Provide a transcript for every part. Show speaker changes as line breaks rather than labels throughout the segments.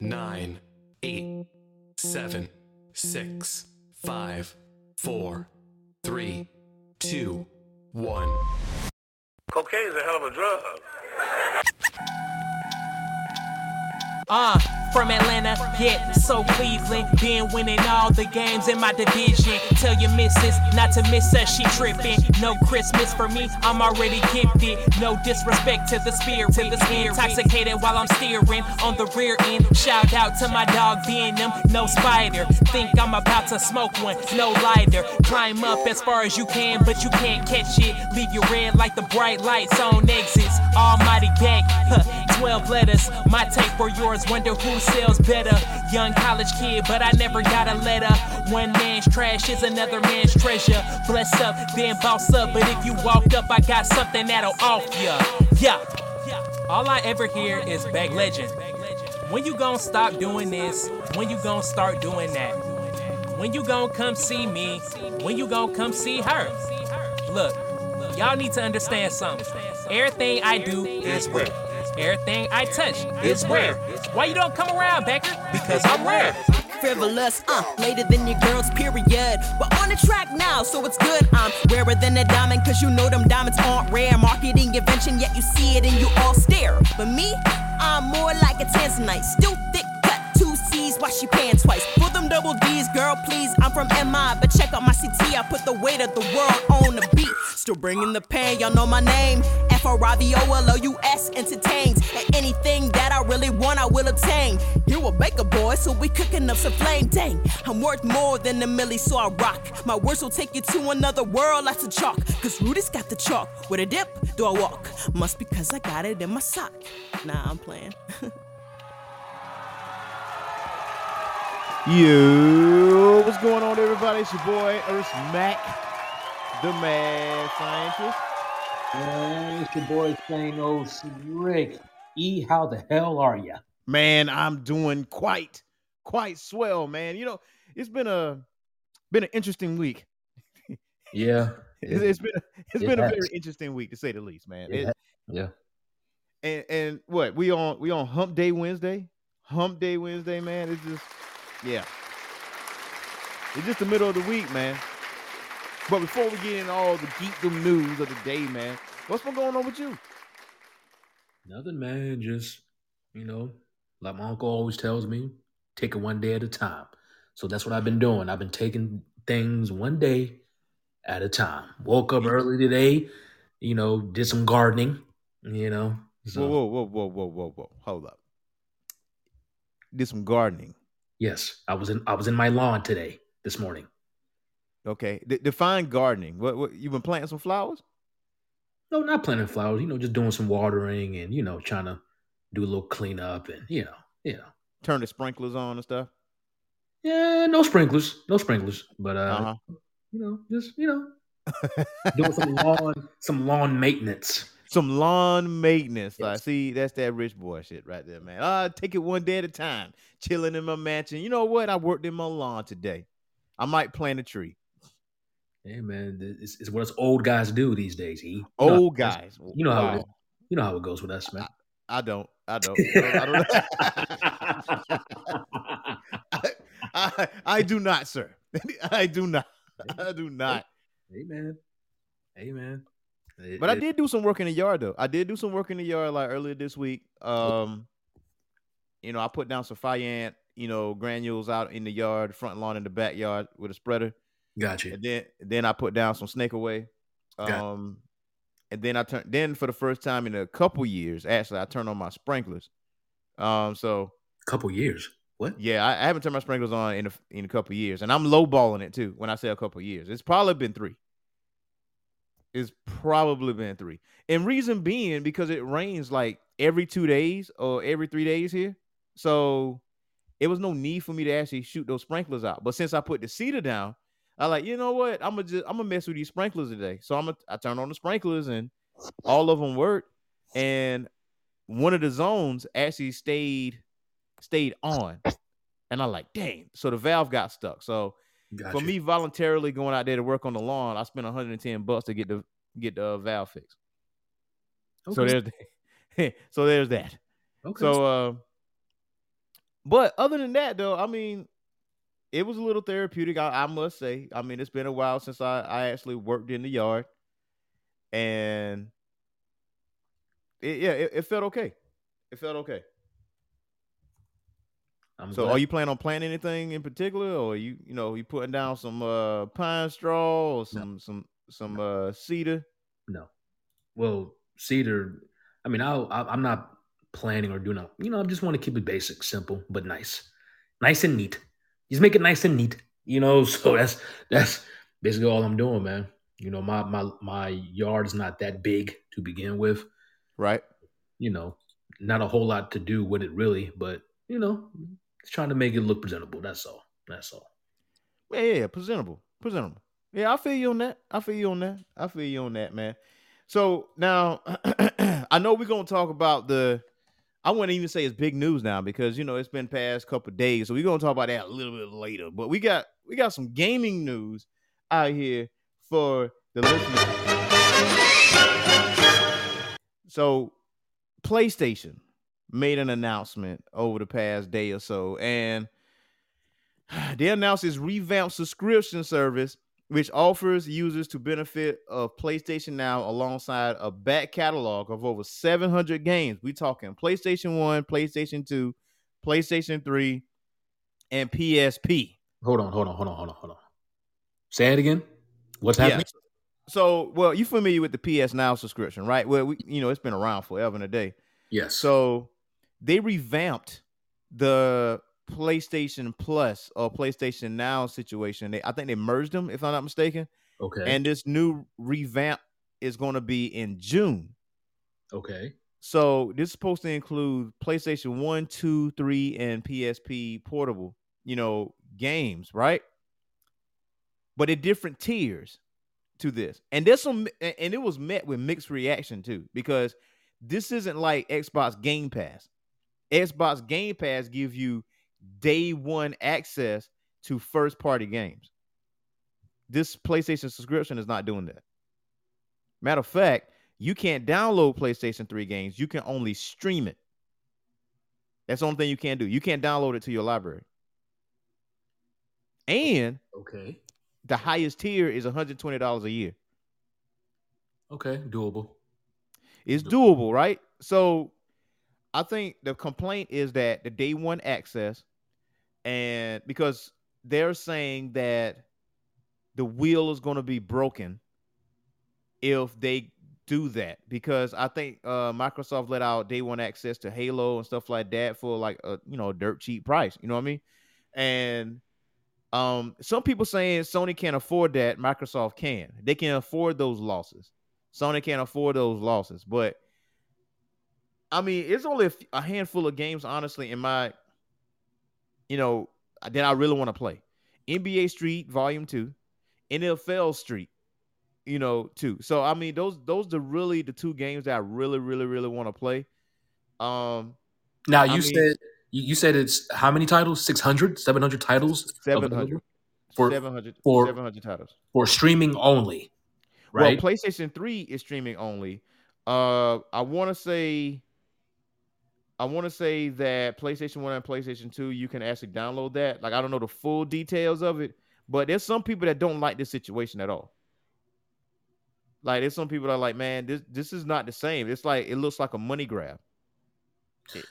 nine, eight, seven, six, five, four, three, two, one.
Cocaine's a hell of a drug.
Uh, from Atlanta, yeah, so Cleveland. Been winning all the games in my division. Tell your missus not to miss us, she tripping. No Christmas for me, I'm already gifted. No disrespect to the spirit, to the spirit. Intoxicated while I'm steering on the rear end. Shout out to my dog Venom, no spider. Think I'm about to smoke one, no lighter. Climb up as far as you can, but you can't catch it. Leave you red like the bright lights on exits. Almighty gang, huh, 12 letters. My tape for yours, wonder who sells better. Young college kid, but I never got a letter. One man's trash is another man's treasure. Bless up, then boss up. But if you walk up, I got something that'll off ya. Yeah. All I ever hear is back legend. When you gonna stop doing this? When you gonna start doing that? When you gonna come see me? When you gonna come see her? Look, y'all need to understand something. Everything I do is rare. Everything I touch is rare. Why you don't come around, Becker? Because I'm rare.
frivolous, uh, later than your girl's period. But on the track now, so it's good. I'm rarer than a diamond, cause you know them diamonds aren't rare. Marketing invention, yet you see it and you all stare. But me, I'm more like a tanzanite, still thick wash your pants twice. For them double D's, girl, please, I'm from MI, but check out my CT, I put the weight of the world on the beat. Still bringing the pain, y'all know my name. F R I V O L O U S entertains. And anything that I really want, I will obtain. You a baker boy, so we cooking up some flame. Dang, I'm worth more than a milli, so I rock. My words will take you to another world, lots of chalk. Cause Rudy's got the chalk. With a dip, do I walk? Must be because I got it in my sock. Nah, I'm playing.
Yo, what's going on, everybody? It's your boy Earth Mac, the mad scientist.
Hey, it's your boy Thanos Rick. E, how the hell are you?
Man, I'm doing quite, quite swell, man. You know, it's been a been an interesting week.
Yeah,
It's, it's been a, it's
it
been a very interesting week to say the least, man.
it
It-
yeah.
and and what we on we on Hump Day Wednesday, Hump Day Wednesday, man. It's just yeah, it's just the middle of the week, man. But before we get into all the geekdom news of the day, man, what's been going on with you?
Nothing, man. Just you know, like my uncle always tells me, take it one day at a time. So that's what I've been doing. I've been taking things one day at a time. Woke up early today. You know, did some gardening. You know, so
Whoa, whoa, whoa, whoa, whoa, whoa, whoa. Hold up. Did some gardening.
Yes, I was in. I was in my lawn today. This morning.
Okay. D- define gardening. What, what you been planting some flowers?
No, not planting flowers. You know, just doing some watering and you know, trying to do a little cleanup and you know, you know.
Turn the sprinklers on and stuff.
Yeah, no sprinklers, no sprinklers, but uh,
Uh-huh.
you know, just you know, doing some lawn, some lawn maintenance.
Some lawn maintenance. Like, see, that's that rich boy shit right there, man. Ah, take it one day at a time. Chilling in my mansion. You know what? I worked in my lawn today. I might plant a tree.
Hey man, it's, it's what us old guys do these days. He, you know,
Old guys.
You know how it, you know how it goes with us, man.
I don't. I don't. I, don't, I, I, I do not, sir. I do not. I do not.
hey man, man. It-
But I did do some work in the yard though. I did do some work in the yard like earlier this week. Um, you know, I put down some fire ant, you know, granules out in the yard, front lawn, in the backyard with a spreader,
Gotcha.
and then then I put down some snake away. Um, and then I turned then for the first time in a couple years, actually, I turned on my sprinklers. Um, so
couple years. What?
yeah, I, I haven't turned my sprinklers on in a, in a couple years, and I'm lowballing it too. When I say a couple years, it's probably been three. It's probably been three, and reason being because it rains like every two days or every three days here, so it was no need for me to actually shoot those sprinklers out. But since I put the cedar down, I like you know what I'm gonna just I'm gonna mess with these sprinklers today. So I'm gonna I turn on the sprinklers and all of them worked, and one of the zones actually stayed stayed on. And I'm like, dang. So the valve got stuck. So
Gotcha.
for me voluntarily going out there to work on the lawn, I spent 110 bucks to get the get the uh, valve fixed. So
Okay.
there's so there's that.
okay.
So uh But other than that, though, I mean, it was a little therapeutic. I, I must say. I mean, it's been a while since I, I actually worked in the yard, and it, yeah, it, it felt okay. It felt okay.
I'm
So,
glad.
are you planning on planting anything in particular, or are you, you know, you putting down some uh pine straw or some some some uh cedar?
No. Well, cedar. I mean, I'll, I, I'm not planning or doing. You know, I just want to keep it basic, simple, but nice, nice and neat. Just make it nice and neat. You know, so that's that's basically all I'm doing, man. You know, my my my yard is not that big to begin with.
Right.
You know, not a whole lot to do with it really, but you know, just trying to make it look presentable. That's all. That's all.
Yeah, yeah, yeah, presentable, presentable. Yeah, I feel you on that. I feel you on that. I feel you on that, man. So now, I know we're gonna talk about the. I wouldn't even say it's big news now because you know it's been past couple days, so we're gonna talk about that a little bit later. But we got we got some gaming news out here for the listeners. So, PlayStation made an announcement over the past day or so, and they announced its revamped subscription service, which offers users to benefit of PlayStation Now alongside a back catalog of over 700 games. We talking PlayStation 1, PlayStation 2, PlayStation 3, and PSP.
Hold on, hold on, hold on, hold on, hold on. Say it again. What's
Yeah.
happening?
So, well, you familiar with the PS Now subscription, right? Well, we, you know, it's been around forever and a day.
Yes.
So they revamped the PlayStation Plus or PlayStation Now situation. They, I think they merged them, if I'm not mistaken.
okay.
And this new revamp is going to be in June.
okay.
So this is supposed to include PlayStation 1, 2, 3, and PSP portable, you know, games, right? But at different tiers to this. And there's some and it was met with mixed reaction too, because this isn't like Xbox Game Pass. Xbox Game Pass gives you day one access to first party games. This PlayStation subscription is not doing that. Matter of fact, you can't download PlayStation 3 games. You can only stream it. That's the only thing you can't do. You can't download it to your library. And
Okay.
the highest tier is $120 a year.
Okay. Doable.
It's doable, right? So I think the complaint is that the day one access, and because they're saying that the wheel is going to be broken if they do that. Because I think uh, Microsoft let out day one access to Halo and stuff like that for like a you know dirt cheap price. You know what I mean? And um, some people saying Sony can't afford that. Microsoft can. They can afford those losses. Sony can't afford those losses. But I mean, it's only a, f- a handful of games, honestly, in my, you know, that I really want to play. NBA Street Volume Two, NFL Street, you know, two. So I mean, those those are really the two games that I really, really, really want to play. Um,
Now
I
you
mean-
said you said it's how many titles? 600, 700 titles?
seven
available
hundred.
For-
700,
for-
700 titles.
for streaming only, right?
Well, PlayStation 3 is streaming only. Uh I want to say I want to say that PlayStation 1 and PlayStation 2 you can actually download that. Like I don't know the full details of it, but there's some people that don't like this situation at all. Like there's some people that are like, man, this this is not the same. It's like it looks like a money grab.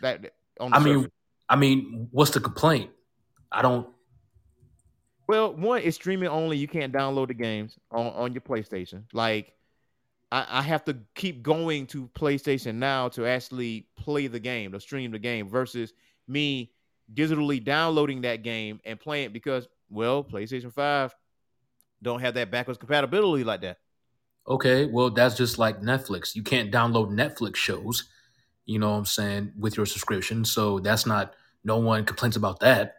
That, on
I mean,
surface.
I mean, what's the complaint? I don't.
Well, one is streaming only. You can't download the games on, on your PlayStation. Like, I, I have to keep going to PlayStation now to actually play the game, to stream the game, versus me digitally downloading that game and playing it because, well, PlayStation 5 don't have that backwards compatibility like that.
Okay, well, that's just like Netflix. You can't download Netflix shows, you know what I'm saying, with your subscription. So that's not, no one complains about that.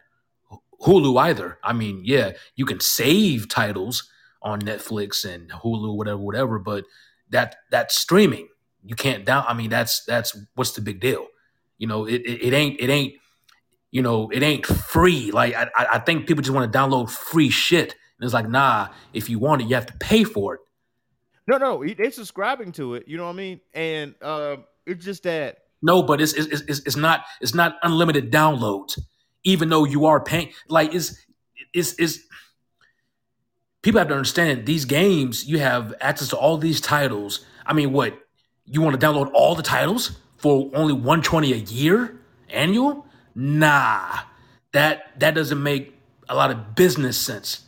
Hulu either. I mean, yeah, you can save titles on Netflix and Hulu, whatever, whatever, but that that's streaming. You can't down. I mean, that's that's what's the big deal? You know, it it, it ain't it ain't you know it ain't free. Like I I think people just want to download free shit, and it's like nah. If you want it, you have to pay for it.
No, no, they're subscribing to it. You know what I mean? And uh, it's just that
No, but it's it's, it's it's not it's not unlimited downloads. even though you are paying. Like, it's it's is people have to understand these games. You have access to all these titles. I mean, what you want to download all the titles for only one twenty a year annual? Nah, that that doesn't make a lot of business sense.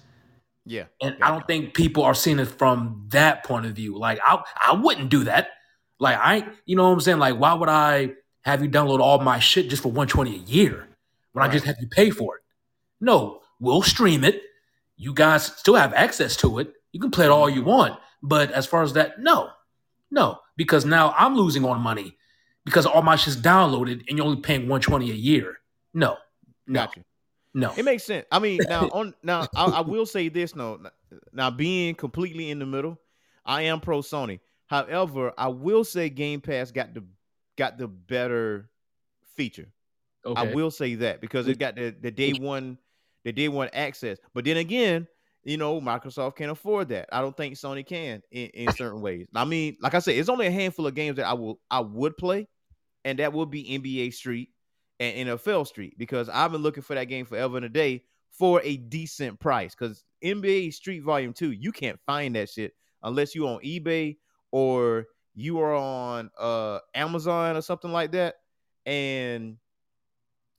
Yeah.
And I don't think people are seeing it from that point of view. Like I I wouldn't do that. Like I you know what I'm saying? Like why would I have you download all my shit just for 120 a year when I just have you pay for it? No, we'll stream it. You guys still have access to it. You can play it all you want. But as far as that, no. No, because now I'm losing on money because all my shit's downloaded and you're only paying 120 a year. No. No.
Got you.
No.
It makes sense. I mean, now on now I, I will say this no. Now being completely in the middle, I am pro Sony. However, I will say Game Pass got the got the better feature. I will say that because it got the, the day one, the did want access. But then again, you know, Microsoft can't afford that. I don't think Sony can in, in certain ways. I mean, like I said, it's only a handful of games that I will I would play, and that would be NBA Street and NFL Street because I've been looking for that game forever and a day for a decent price. Because NBA Street Volume Two, you can't find that shit unless you on eBay or you are on uh Amazon or something like that, and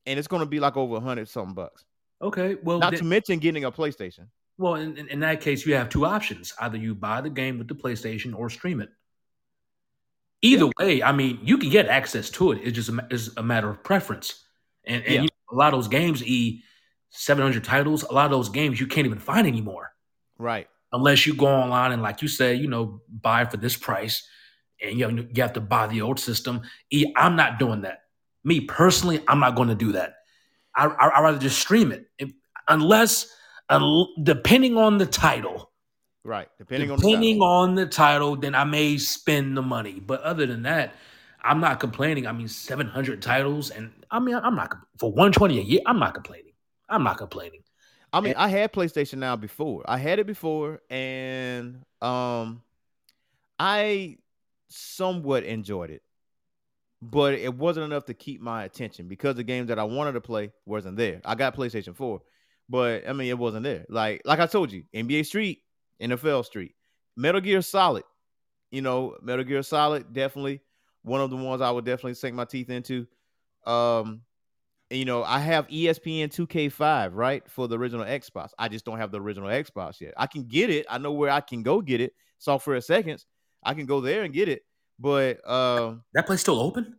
and it's gonna be like over a hundred something bucks.
Okay. Well,
Not to mention getting a PlayStation.
Well, in, in, that case, you have two options. Either you buy the game with the PlayStation or stream it. Either way, I mean, you can get access to it. It's just a, it's a matter of preference. And, and
Yeah.
you know, a lot of those games, E, 700 titles, a lot of those games you can't even find anymore
Right.
unless you go online and, like you said, you know, buy for this price and you have, you have to buy the old system. E, I'm not doing that. Me personally, I'm not going to do that. I, I, I'd rather just stream it. If, unless, un- depending on the title,
Right. Depending,
depending
on
on the title, then I may spend the money. But other than that, I'm not complaining. I mean, 700 titles, and I mean, I'm not for 120 a year. I'm not complaining. I'm not complaining.
I mean, I had PlayStation now before. I had it before, and um, I somewhat enjoyed it, but it wasn't enough to keep my attention because the games that I wanted to play wasn't there. I got PlayStation Four, but I mean, it wasn't there. Like, like I told you, NBA Street, NFL Street, Metal Gear Solid. You know, Metal Gear Solid definitely one of the ones I would definitely sink my teeth into. Um, you know, I have ESPN 2K5, right, for the original Xbox. I just don't have the original Xbox yet. I can get it. I know where I can go get it. Software seconds. I can go there and get it. But um,
That place still open?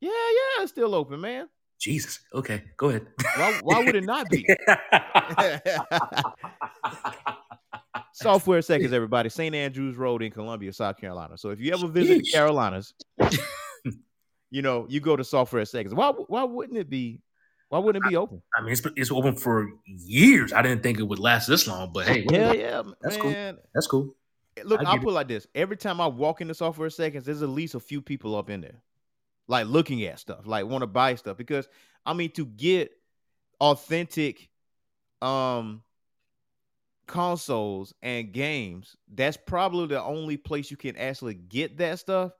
yeah, yeah, it's still open, man.
Jesus. Okay, go ahead.
Why, why would it not be? Software seconds, everybody. St. Andrews Road in Columbia, South Carolina. So if you ever visit the Carolinas, you know, you go to Software seconds. Why why wouldn't it be? Why wouldn't it be open?
I mean, it's, it's open for years. I didn't think it would last this long, but hey,
Yeah, yeah,
That's cool. that's cool.
Look,
I
I'll put it like this: every time I walk into software seconds, there's at least a few people up in there, like looking at stuff, like want to buy stuff. Because I mean, to get authentic um consoles and games, that's probably the only place you can actually get that stuff,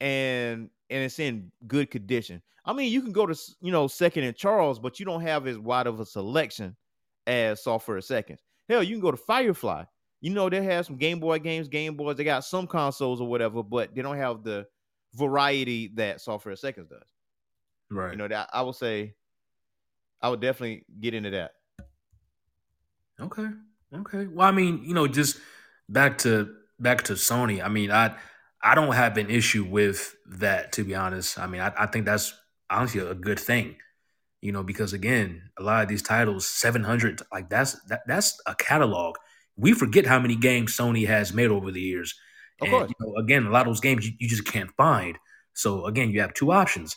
and and it's in good condition. I mean, you can go to you know Second and Charles, but you don't have as wide of a selection as Software Seconds. Hell, you can go to Firefly. You know, they have some Game Boy games, Game Boys. They got some consoles or whatever, but they don't have the variety that Software Seconds does.
Right.
You know, that I would say, I would definitely get into that.
Okay. Okay. Well, I mean, you know, just back to back to Sony. I mean, I I don't have an issue with that to be honest. I mean, I, I think that's honestly a good thing. You know, because again, a lot of these titles, seven hundred, like that's that that's a catalog. We forget how many games Sony has made over the years.
Of
And,
course.
you know, again, a lot of those games you, you just can't find. So again, you have two options: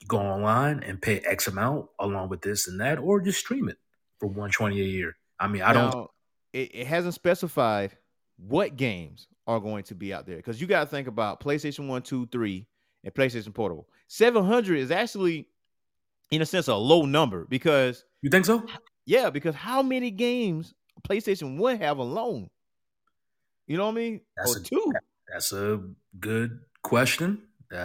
you go online and pay X amount along with this and that, or just stream it for one twenty a year. I mean, I don't.
It, it hasn't specified what games are going to be out there because you got to think about PlayStation 1, 2, 3, and PlayStation Portable. 700 is actually, in a sense, a low number because,
You think so?
yeah, because how many games PlayStation 1 have alone? You know what I mean?
That's
or
a-
two.
That's a good question. Uh,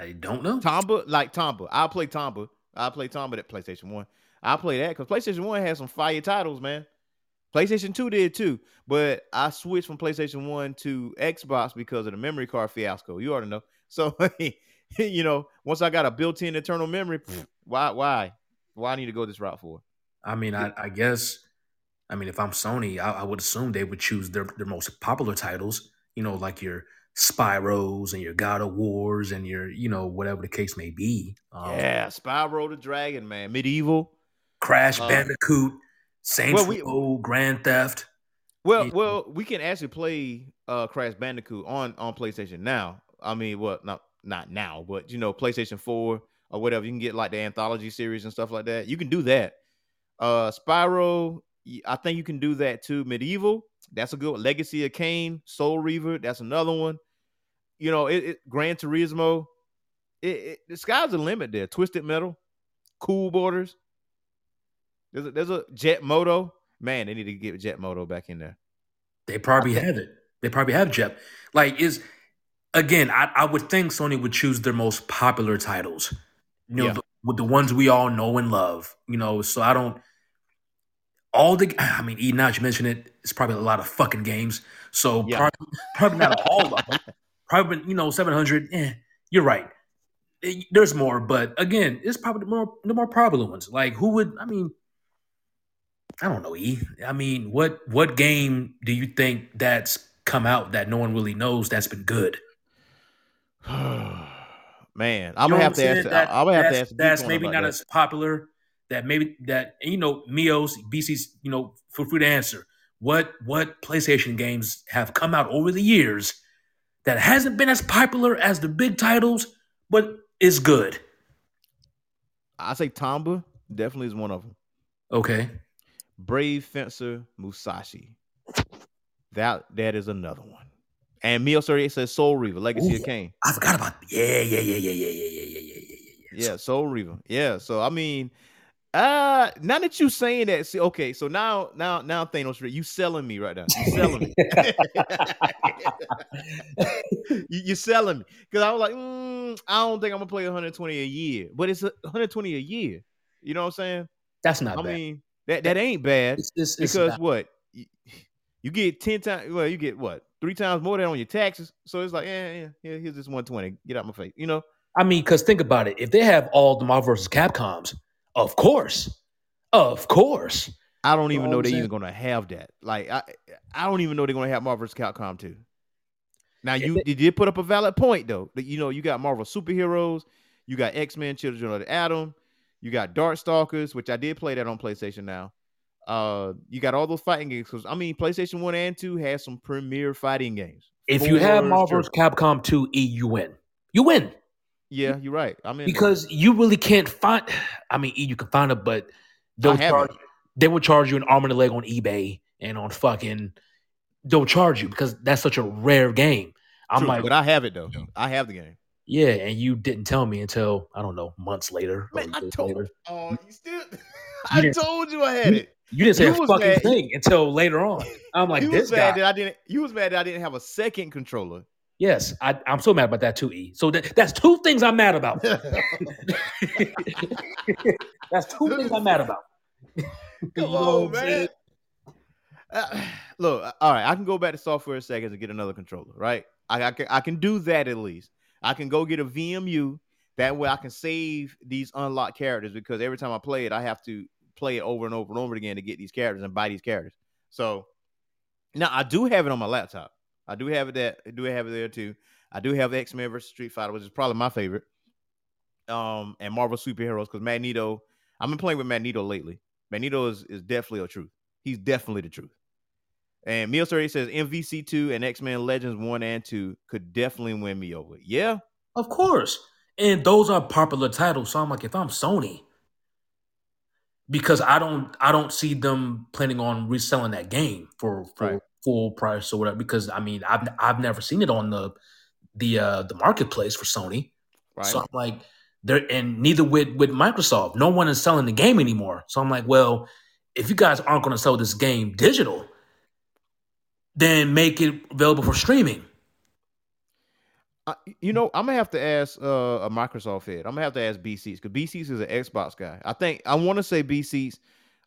I don't know.
Tomba, like Tomba. I'll play Tomba. I play Tomba at PlayStation One. I play that because PlayStation One has some fire titles, man. PlayStation Two did too, but I switched from PlayStation One to Xbox because of the memory card fiasco. You already know. So, you know, once I got a built-in internal memory, why, why, why I need to go this route for?
I mean, I, I guess, I mean, if I'm Sony, I, I would assume they would choose their their most popular titles. You know, like your Spyros and your God of Wars and your, you know, whatever the case may be. Um,
yeah, Spyro the Dragon, man, MediEvil.
Crash
Uh,
Bandicoot, Saints
well, we-
Row, Grand Theft.
Well,
Yeah.
well, we can actually play uh Crash Bandicoot on on PlayStation now. I mean, well, not not now, but you know, PlayStation 4 or whatever. You can get like the anthology series and stuff like that. You can do that. Uh Spyro, I think you can do that too. MediEvil, that's a good one. Legacy of Kain, Soul Reaver, that's another one. You know, it, it Gran Turismo. It, it the sky's the limit there. Twisted Metal, Cool Borders. There's a, there's a Jet Moto. Man, they need to get Jet Moto back in there.
They probably have it. They probably have Jep. Like is again, I, I would think Sony would choose their most popular titles. You know,
Yeah.
the, with the ones we all know and love. You know, so I don't all the I mean, E not you mentioned it, it's probably a lot of fucking games. So
Yeah.
probably, probably not all of them. Probably you know, seven hundred, eh, you're right. Eh, There's more, but again, it's probably the more the more popular ones. Like who would I mean I don't know, E. I mean, what what game do you think that's come out that no one really knows that's been good?
Man, I'm
know
gonna have to ask.
That-
I'm gonna have to ask.
That's maybe not
that.
as popular. That maybe that you know Mios BC's. You know, feel free to answer. What what PlayStation games have come out over the years that hasn't been as popular as the big titles, but is good?
I say Tomba definitely is one of them.
Okay,
Brave Fencer Musashi. That that is another one. And Mio Suri says Soul Reaver, Legacy of
Ooh.
Kain.
I forgot about. Yeah, yeah, yeah, yeah, yeah, yeah, yeah, yeah, yeah, yeah, yeah.
Yeah, Soul Reaver. Yeah. So I mean, uh now that you're saying that, see, okay, so now now now Thanos, you selling me right now. You selling me. you, you're selling me because I was like, mm, I don't think I'm gonna play 120 a year, but it's 120 a year. You know what I'm saying?
That's not
I
bad.
mean, that that ain't bad
it's, it's, it's
because
not-
what you, you get 10 times, well, you get what three times more than on your taxes. So it's like, yeah, yeah, yeah. Here's this 120. Get out my face. You know?
I mean, because think about it. If they have all the Marvel vs. Capcoms, of course, of course.
I don't
You
even
know
know they're even gonna have that. Like, I I don't even know they're gonna have Marvel vs. Capcom 2. Now you you did put up a valid point though. That you know you got Marvel superheroes, you got X Men, Children of the Atom, you got Darkstalkers, which I did play that on PlayStation now. Uh, you got all those fighting games because I mean PlayStation One and Two has some premier fighting games.
If you have
For
Marvel vs. Capcom 2 E, you win. You win.
Yeah, you're right. I mean
because you really can't find. I mean, you can find it, but they'll charge,
it.
they will charge you an arm and a leg on eBay and on fucking. They'll charge you because that's such a rare game. I'm
True,
like,
but I have it though. I have the game.
yeah, and you didn't tell me until I don't know months later.
Man, I told.
later.
Oh, you still? I
didn't-
told you I had it.
You didn't say
You
a fucking
mad.
thing until later on. I'm like,
you
this
was mad
guy.
that I didn't. You was mad that I didn't have a second controller.
Yes, I, I'm so mad about that too, E. So that, that's two things I'm mad about. that's two things I'm mad about.
Come on,
what I'm
man. Uh, look, uh, all right. I can go back to software seconds and get another controller. Right? I, I can. I can do that at least. I can go get a VMU. That way, I can save these unlocked characters because every time I play it, I have to play it over and over and over again to get these characters and buy these characters. So now I do have it on my laptop. I do have it that. I do have it there too. I do have X Men versus Street Fighter, which is probably my favorite. Um, and Marvel superheroes because Magneto. I've been playing with Magneto lately. Magneto is, is definitely a truth. He's definitely the truth. And Meal Story says MVC2 and X Men Legends 1 and 2 could definitely win me over. Yeah.
Of course. And those are popular titles. So I'm like, if I'm Sony, because I don't I don't see them planning on reselling that game for, for
Right.
Full price or whatever. Because I mean, I've I've never seen it on the the uh the marketplace for Sony.
Right.
So I'm like, there and neither with with Microsoft. No one is selling the game anymore. So I'm like, well, if you guys aren't going to sell this game digital, then make it available for streaming.
You know, I'm gonna have to ask uh, a Microsoft head. I'm gonna have to ask B Seats because B Seats is an Xbox guy. I think I want to say B Seats.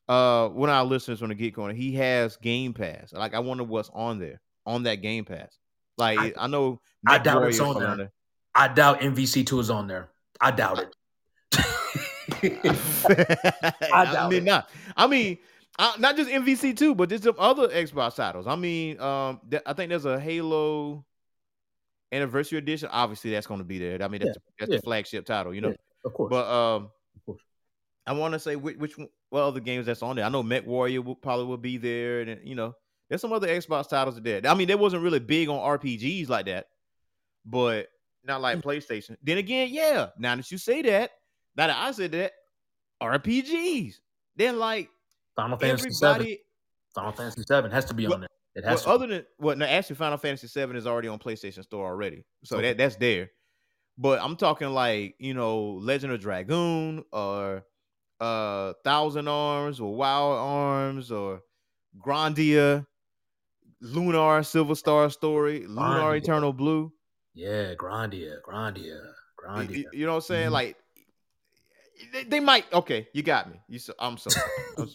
Uh, one of our listeners on the Geek Corner, he has Game Pass. Like, I wonder what's on there on that Game Pass. Like, I, I know
I doubt it's on there. there. I doubt MVC two is on there. I doubt it.
I, doubt I mean, it. not. I mean, uh, not just MVC two, but just some other Xbox titles. I mean, um, th- I think there's a Halo Anniversary Edition. Obviously, that's going to be there. I mean, that's, yeah. that's yeah. the flagship title, you know. Yeah,
of course.
But um, of course. I want to say which, which well other games that's on there. I know Mech Warrior will, probably will be there, and you know, there's some other Xbox titles that there. I mean, they wasn't really big on RPGs like that, but not like mm. PlayStation. Then again, yeah. Now that you say that, now that I said that, RPGs. Then like
Final Fantasy Seven. Final Fantasy Seven has to be well, on there. It has.
Well, other than well, no, actually, Final Fantasy Seven is already on PlayStation Store already, so okay. that that's there. But I'm talking like you know, Legend of Dragoon or uh Thousand Arms or Wild Arms or Grandia, Lunar Silver Star Story, Lunar Eternal Blue.
Yeah, Grandia, Grandia, Grandia.
You, you know what I'm saying? Mm-hmm. Like they, they, might. Okay, you got me. You so I'm so.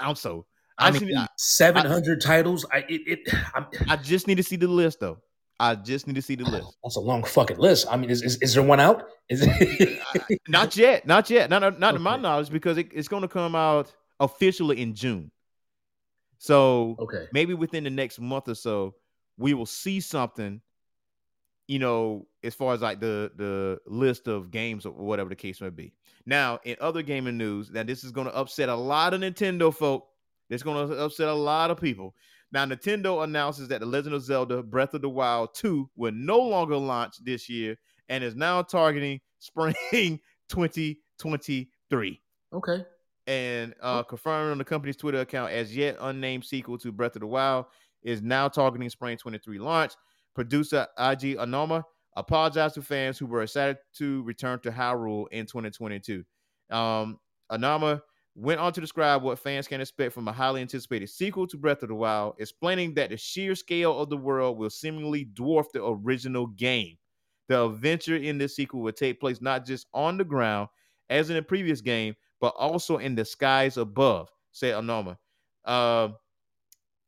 I'm so.
I, I mean, seven hundred titles. I it. it
i just need to see the list though. I just need to see the list.
That's a long fucking list. I mean, is is, is there one out? Is
it... not yet, not yet, not not okay. to my knowledge, because it, it's going to come out officially in June. So
okay,
maybe within the next month or so, we will see something you know, as far as like the the list of games or whatever the case may be. Now, in other gaming news, now this is going to upset a lot of Nintendo folk. It's going to upset a lot of people. Now, Nintendo announces that The Legend of Zelda: Breath of the Wild 2 will no longer launch this year and is now targeting spring 2023.
Okay.
And uh, confirmed on the company's Twitter account as yet unnamed sequel to Breath of the Wild is now targeting spring 23 launch. Producer Eiji Aonuma apologized to fans who were excited to return to Hyrule in 2022. Um, Aonuma went on to describe what fans can expect from a highly anticipated sequel to Breath of the Wild, explaining that the sheer scale of the world will seemingly dwarf the original game. The adventure in this sequel will take place not just on the ground, as in the previous game, but also in the skies above, said Aonuma. Uh,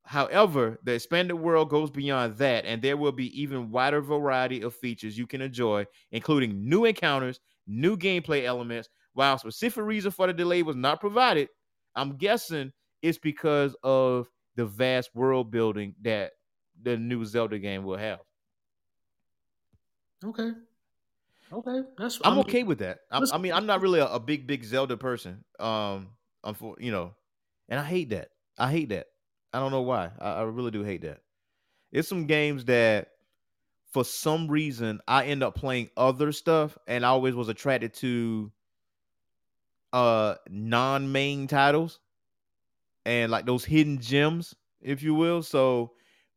However, the expanded world goes beyond that, and there will be even wider variety of features you can enjoy, including new encounters, new gameplay elements. While specific reason for the delay was not provided, I'm guessing it's because of the vast world building that the new Zelda game will have.
Okay. Okay, that's.
I'm, I'm okay with that. I, I, mean, I'm not really a, a, big, big Zelda person. Um, I'm for you know, and I hate that. I hate that. I don't know why. I, I really do hate that. It's some games that for some reason I end up playing other stuff and I always was attracted to uh non-main titles and like those hidden gems, if you will. So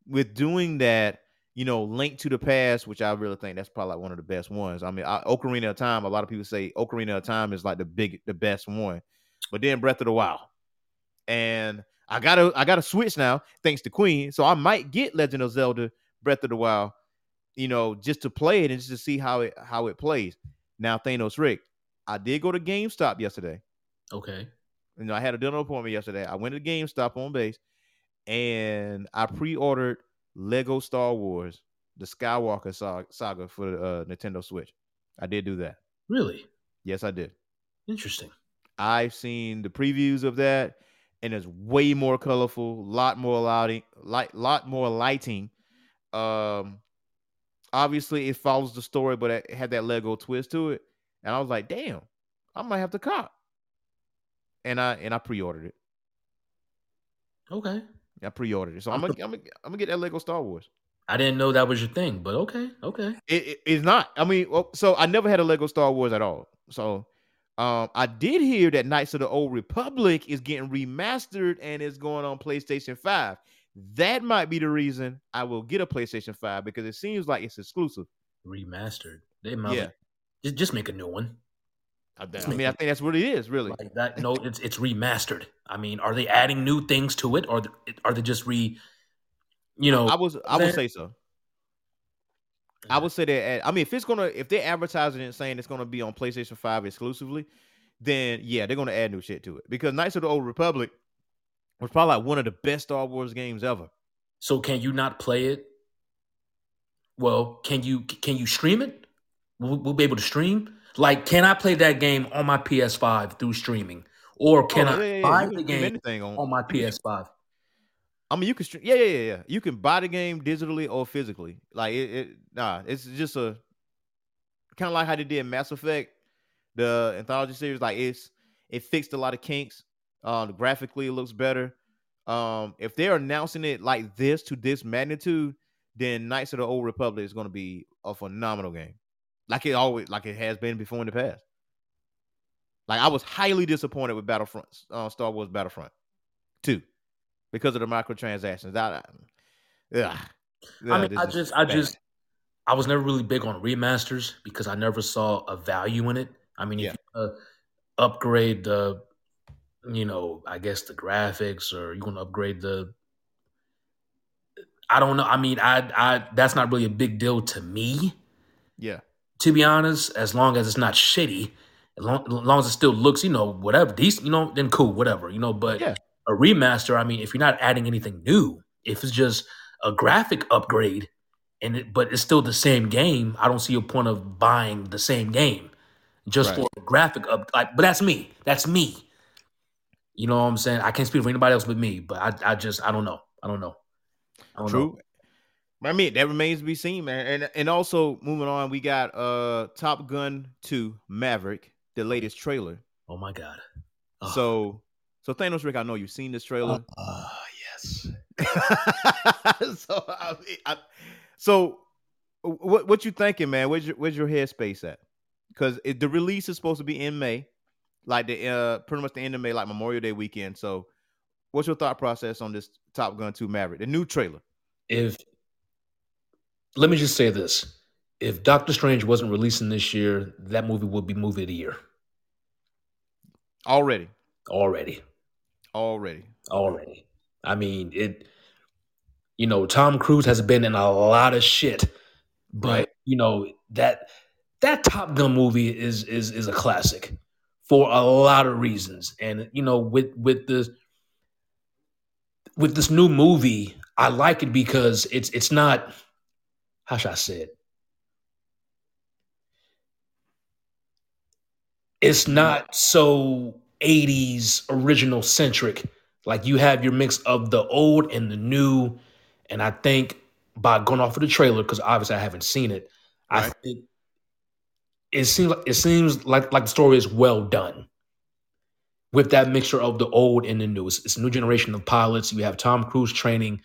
with doing that, you know, Link to the Past, which I really think that's probably like one of the best ones. I mean, I, Ocarina of Time. A lot of people say Ocarina of Time is like the big, the best one, but then Breath of the Wild, and I gotta I gotta switch now, thanks to Queen. So I might get Legend of Zelda Breath of the Wild, you know, just to play it and just to see how it how it plays. Now, Thanos Rick, I did go to GameStop yesterday.
Okay.
You know, I had a dinner appointment yesterday. I went to GameStop on base and I pre-ordered Lego Star Wars, the Skywalker saga for the uh, Nintendo Switch. I did do that.
Really?
Yes, I did.
Interesting.
I've seen the previews of that and it's way more colorful, lot more lighting, light, lot more lighting. Um, obviously it follows the story, but it had that Lego twist to it, and I was like, damn, I might have to cop. And I and I pre-ordered it.
Okay.
I pre-ordered it, so I'm gonna I'm gonna, I'm gonna get that Lego Star Wars.
I didn't know that was your thing, but okay, okay.
It, it, it's not. I mean, well, so I never had a Lego Star Wars at all. So um, I did hear that Knights of the Old Republic is getting remastered and is going on PlayStation 5. That might be the reason I will get a PlayStation 5 because it seems like it's exclusive.
Remastered. They might yeah. Just, just make a new one.
I, I mean, I think that's what it is, really.
Like that, no, it's it's remastered. I mean, are they adding new things to it, or are they just re? You know,
I was I would say so. I would say that. I mean, if it's gonna, if they're advertising it saying it's gonna be on PlayStation Five exclusively, then yeah, they're gonna add new shit to it because Knights of the Old Republic was probably like one of the best Star Wars games ever.
So can you not play it? Well, can you can you stream it? We'll, we'll be able to stream. Like, can I play that game on my PS5 through streaming, or can
Oh,
I
yeah, yeah, yeah.
buy the game
on,
on my PS5?
I mean, you can stream. Yeah, yeah, yeah, yeah. You can buy the game digitally or physically. Like it, it nah, it's just a kind of like how they did Mass Effect, the anthology series. Like it's it fixed a lot of kinks. Um, graphically, it looks better. Um, if they're announcing it like this to this magnitude, then Knights of the Old Republic is going to be a phenomenal game, like it always, like it has been before in the past. Like I was highly disappointed with Battlefront, uh, Star Wars Battlefront Two, because of the microtransactions. I, yeah,
I mean, I just, I just, I was never really big on remasters because I never saw a value in it. I mean, if
Yeah.
you uh, upgrade the, you know, I guess the graphics, or you want to upgrade the, I don't know. I mean, I, I, that's not really a big deal to me,
yeah,
to be honest. As long as it's not shitty, as long, as long as it still looks, you know, whatever decent, you know, then cool, whatever, you know. But
Yeah.
a remaster, I mean, if you're not adding anything new, if it's just a graphic upgrade, and it, but it's still the same game, I don't see a point of buying the same game just
Right.
for a graphic up. Like, but that's me. That's me. You know what I'm saying? I can't speak for anybody else but me. But I, I just, I don't know. I don't know. I don't
True.
know.
I mean, that remains to be seen, man. And and also moving on, we got uh Top Gun 2 Maverick, the latest trailer.
Oh my god. Oh.
So so Thanos Rick, I know you've seen this trailer.
Uh, yes.
so I I, so what what you thinking, man? Where's your where's your headspace at? Because the release is supposed to be in May, like the uh pretty much the end of May, like Memorial Day weekend. So what's your thought process on this Top Gun 2 Maverick, the new trailer?
If let me just say this: if Doctor Strange wasn't releasing this year, that movie would be movie of the year
Already.
already.
Already.
Already. I mean, it. You know, Tom Cruise has been in a lot of shit, but
Right.
you know that that Top Gun movie is is is a classic for a lot of reasons, and you know, with with the with this new movie, I like it because it's it's not how should I say it? It's not so 80s original centric. Like you have your mix of the old and the new. And I think by going off of the trailer, because obviously I haven't seen it, I think it seems like it seems like like the story is well done with that mixture of the old and the new. It's, it's a new generation of pilots. You have Tom Cruise training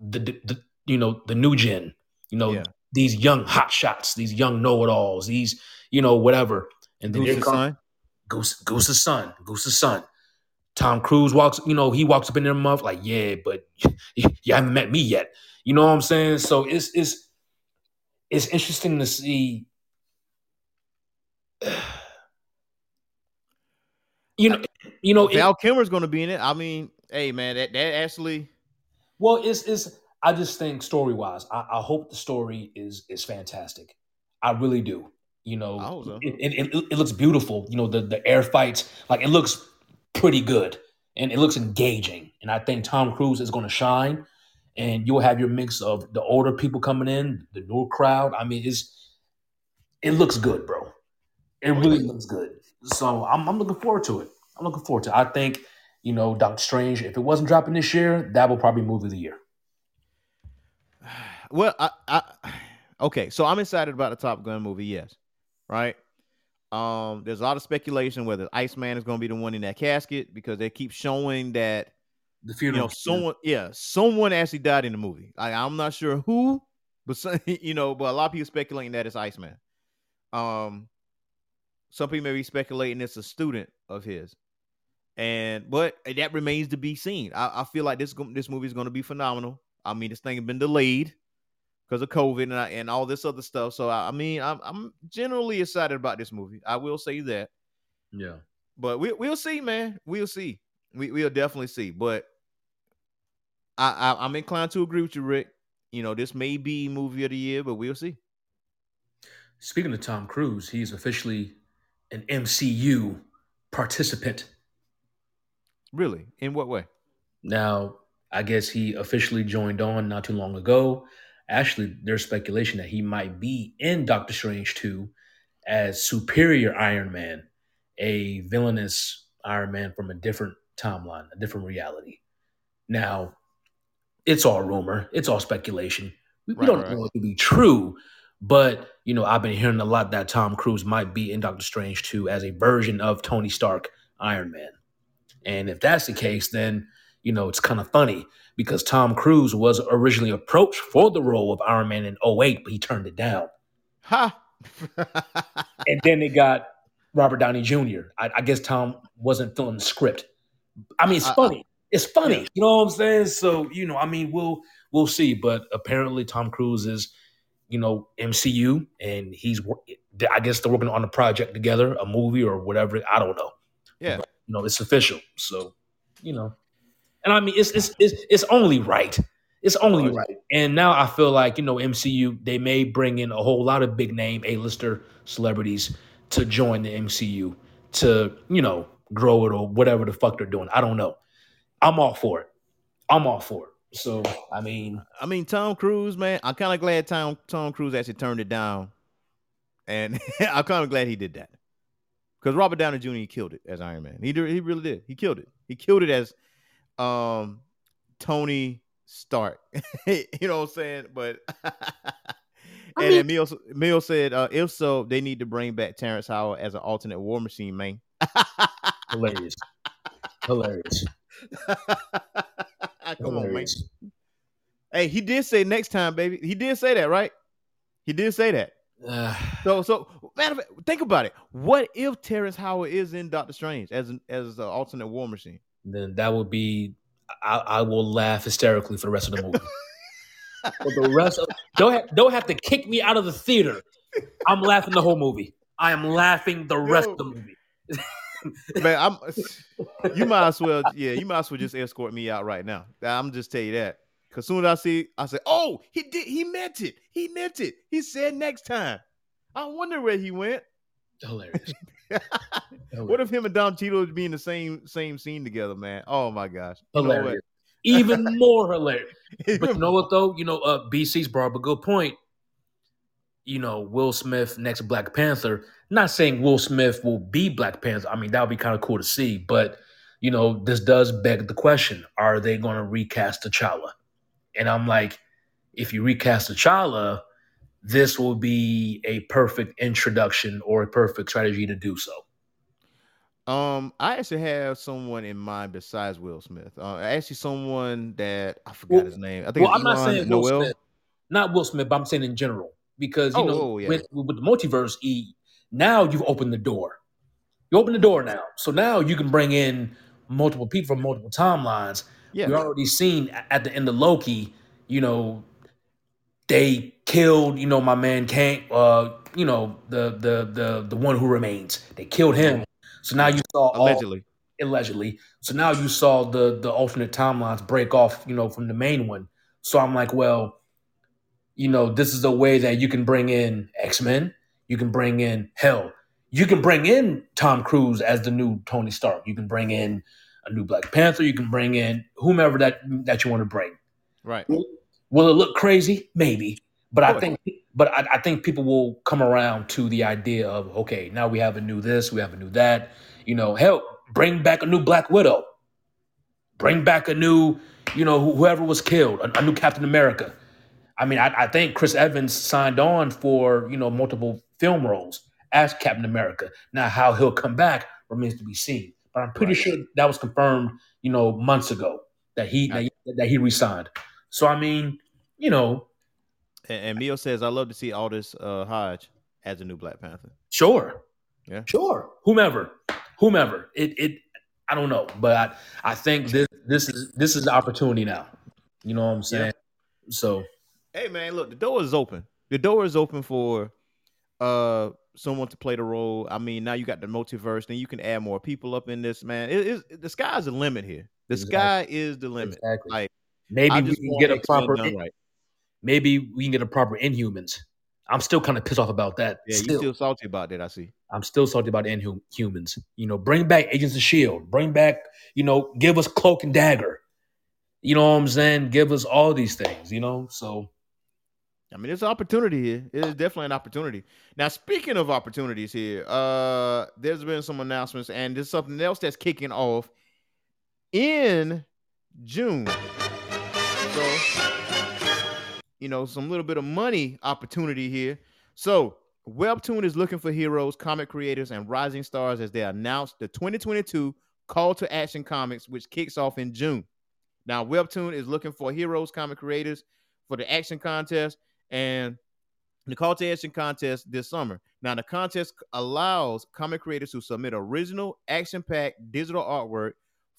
the, the, the you know the new gen. You know
Yeah.
these young hot shots, these young know it alls, these you know whatever. And then
Who's
here
the
comes
son?
Goose Goose's son. Goose's son. Tom Cruise walks, you know, he walks up in their mouth like, yeah, but you haven't met me yet. You know what I'm saying? So it's it's it's interesting to see. You know, you know, it-
Val Kilmer's gonna be in it. I mean, hey man, that that actually
well, it's it's. I just think story wise, I, I hope the story is is fantastic. I really do. You know, it, it, it, it looks beautiful. You know, the the air fights, like it looks pretty good and it looks engaging. And I think Tom Cruise is going to shine. And you'll have your mix of the older people coming in, the new crowd. I mean, it's it looks good, bro. It really looks good. So I'm I'm looking forward to it. I'm looking forward to it. I think you know Doctor Strange. If it wasn't dropping this year, that will probably move of the year.
Well, I, I okay, so I'm excited about the Top Gun movie, yes. Right? Um, there's a lot of speculation whether Iceman is gonna be the one in that casket because they keep showing that
The
you
funeral.
know someone yeah, someone actually died in the movie. Like I'm not sure who, but some, you know, but a lot of people speculating that it's Iceman. Um some people may be speculating it's a student of his. And but that remains to be seen. I, I feel like this this movie is going to be phenomenal. I mean, this thing has been delayed because of COVID and, I, and all this other stuff. So I, I mean, I'm I'm generally excited about this movie. I will say that.
Yeah.
But we we'll see, man. We'll see. We we'll definitely see. But I, I I'm inclined to agree with you, Rick. You know, this may be movie of the year, but we'll see.
Speaking of Tom Cruise, he's officially an MCU participant.
Really? In what way?
Now, I guess he officially joined on not too long ago. Actually, there's speculation that he might be in Doctor Strange 2 as Superior Iron Man, a villainous Iron Man from a different timeline, a different reality. Now, it's all rumor, it's all speculation. We, we don't
right.
know it to be true, but you know, I've been hearing a lot that Tom Cruise might be in Doctor Strange 2 as a version of Tony Stark, Iron Man. And if that's the case, then you know, it's kind of funny because Tom Cruise was originally approached for the role of Iron Man in 08, but he turned it down.
Ha!
And then they got Robert Downey Jr. I, I guess Tom wasn't feeling the script. I mean, it's
I- I-
funny. it's funny.
Yeah.
You know what I'm saying? So, you know, I mean, we'll we'll see. But apparently Tom Cruise is, you know, MCU and he's I guess they're working on a project together, a movie or whatever. I don't know.
yeah.
You know, it's official. So, you know. And I mean it's it's it's, it's only right. It's only
Right.
And now I feel like, you know, MCU, they may bring in a whole lot of big name A-lister celebrities to join the MCU to, you know, grow it or whatever the fuck they're doing. I don't know. I'm all for it. I'm all for it. So, I mean,
I mean, Tom Cruise, man. I'm kind of glad Tom Tom Cruise actually turned it down, and I'm kind of glad he did that because Robert Downey Jr. he killed it as Iron Man. He did, he really did. He killed it. He killed it as um Tony Stark. you know what I'm saying? But and then Emil, Emil said, uh, if so, they need to bring back Terrence Howard as an alternate War Machine, man.
hilarious. hilarious.
Come on, man. Hey, he did say next time, baby. He did say that, right? He did say that. So, so matter of fact, think about it. What if Terrence Howard is in Doctor Strange as an as an alternate War Machine?
Then that would be I, I will laugh hysterically for the rest of the movie. for the rest of don't have, don't have to kick me out of the theater. I'm laughing the whole movie. I am laughing the rest of the movie.
Man, I'm. You might as well, yeah. You might as well just escort me out right now. I'm just tell you that. Cause soon as I see, I say, "Oh, he did. He meant it. He meant it. He said next time." I wonder where he went.
Hilarious.
what if him and Don Cheadle would be in the same same scene together, man? Oh my gosh, You know
hilarious? Even more hilarious. But you know what though? You know, uh, BC's brought up a good point. You know, Will Smith next Black Panther. Not saying Will Smith will be Black Panther. I mean, that would be kind of cool to see. But you know, this does beg the question: Are they going to recast T'Challa? And I'm like, if you recast T'Challa, this will be a perfect introduction or a perfect strategy to do so.
Um, I actually have someone in mind besides Will Smith. Uh, actually, someone that I forgot
Well-
his name. I think
Well,
it's
I'm not saying Will Smith, not Will Smith, but I'm saying in general because you
Oh,
know
oh, yeah.
with, with the multiverse, e now you've opened the door. You open the door now, so now you can bring in multiple people from multiple timelines.
Yeah,
We already seen at the end of Loki, you know, they killed, you know, my man Kang, uh, you know, the the the the one who remains. They killed him. So now you saw all,
allegedly.
allegedly. So now you saw the the alternate timelines break off, you know, from the main one. So I'm like, well, you know, this is a way that you can bring in X Men. You can bring in hell. You can bring in Tom Cruise as the new Tony Stark. You can bring in a new Black Panther. You can bring in whomever that that you want to bring.
Right.
Will it look crazy? Maybe, but I think, but I, I think people will come around to the idea of okay, now we have a new this, we have a new that. You know, help bring back a new Black Widow, bring back a new, you know, wh- whoever was killed, a, a new Captain America. I mean, I, I think Chris Evans signed on for you know multiple film roles as Captain America. Now, how he'll come back remains to be seen. But I'm pretty sure that was confirmed, you know, months ago that he that, he- that he resigned. So I mean, you know,
And, and Mio says, "I love to see Aldis uh, Hodge as a new Black Panther."
sure,
Yeah.
sure, whomever, whomever. It it I don't know, but I I think this this is this is the opportunity now. You know what I'm saying? So
Hey man, look, the door is open. The door is open for uh someone to play the role. I mean, now you got the multiverse, then you can add more people up in this, man. It is the sky's the limit here. The
Exactly.
sky is the limit.
exactly.
Like
maybe we can get a proper
done right.
maybe we can get a proper Inhumans. I'm still kind of pissed off about that.
Yeah,
still.
you still salty about that. I see.
I'm still salty about Inhumans. You know, bring back Agents of Shield. Bring back, you know, give us Cloak and Dagger. You know what I'm saying? Give us all these things. You know, so
I mean, it's an opportunity here. It is definitely an opportunity. Now, speaking of opportunities here, uh, there's been some announcements, and there's something else that's kicking off in June. So, you know, some little bit of money opportunity here. So, Webtoon is looking for heroes, comic creators, and rising stars as they announce the 2022 Call to Action Comics, which kicks off in June. Now, Webtoon is looking for heroes, comic creators for the action contest and the call to action contest this summer. Now, the contest allows comic creators to submit original, action packed digital artwork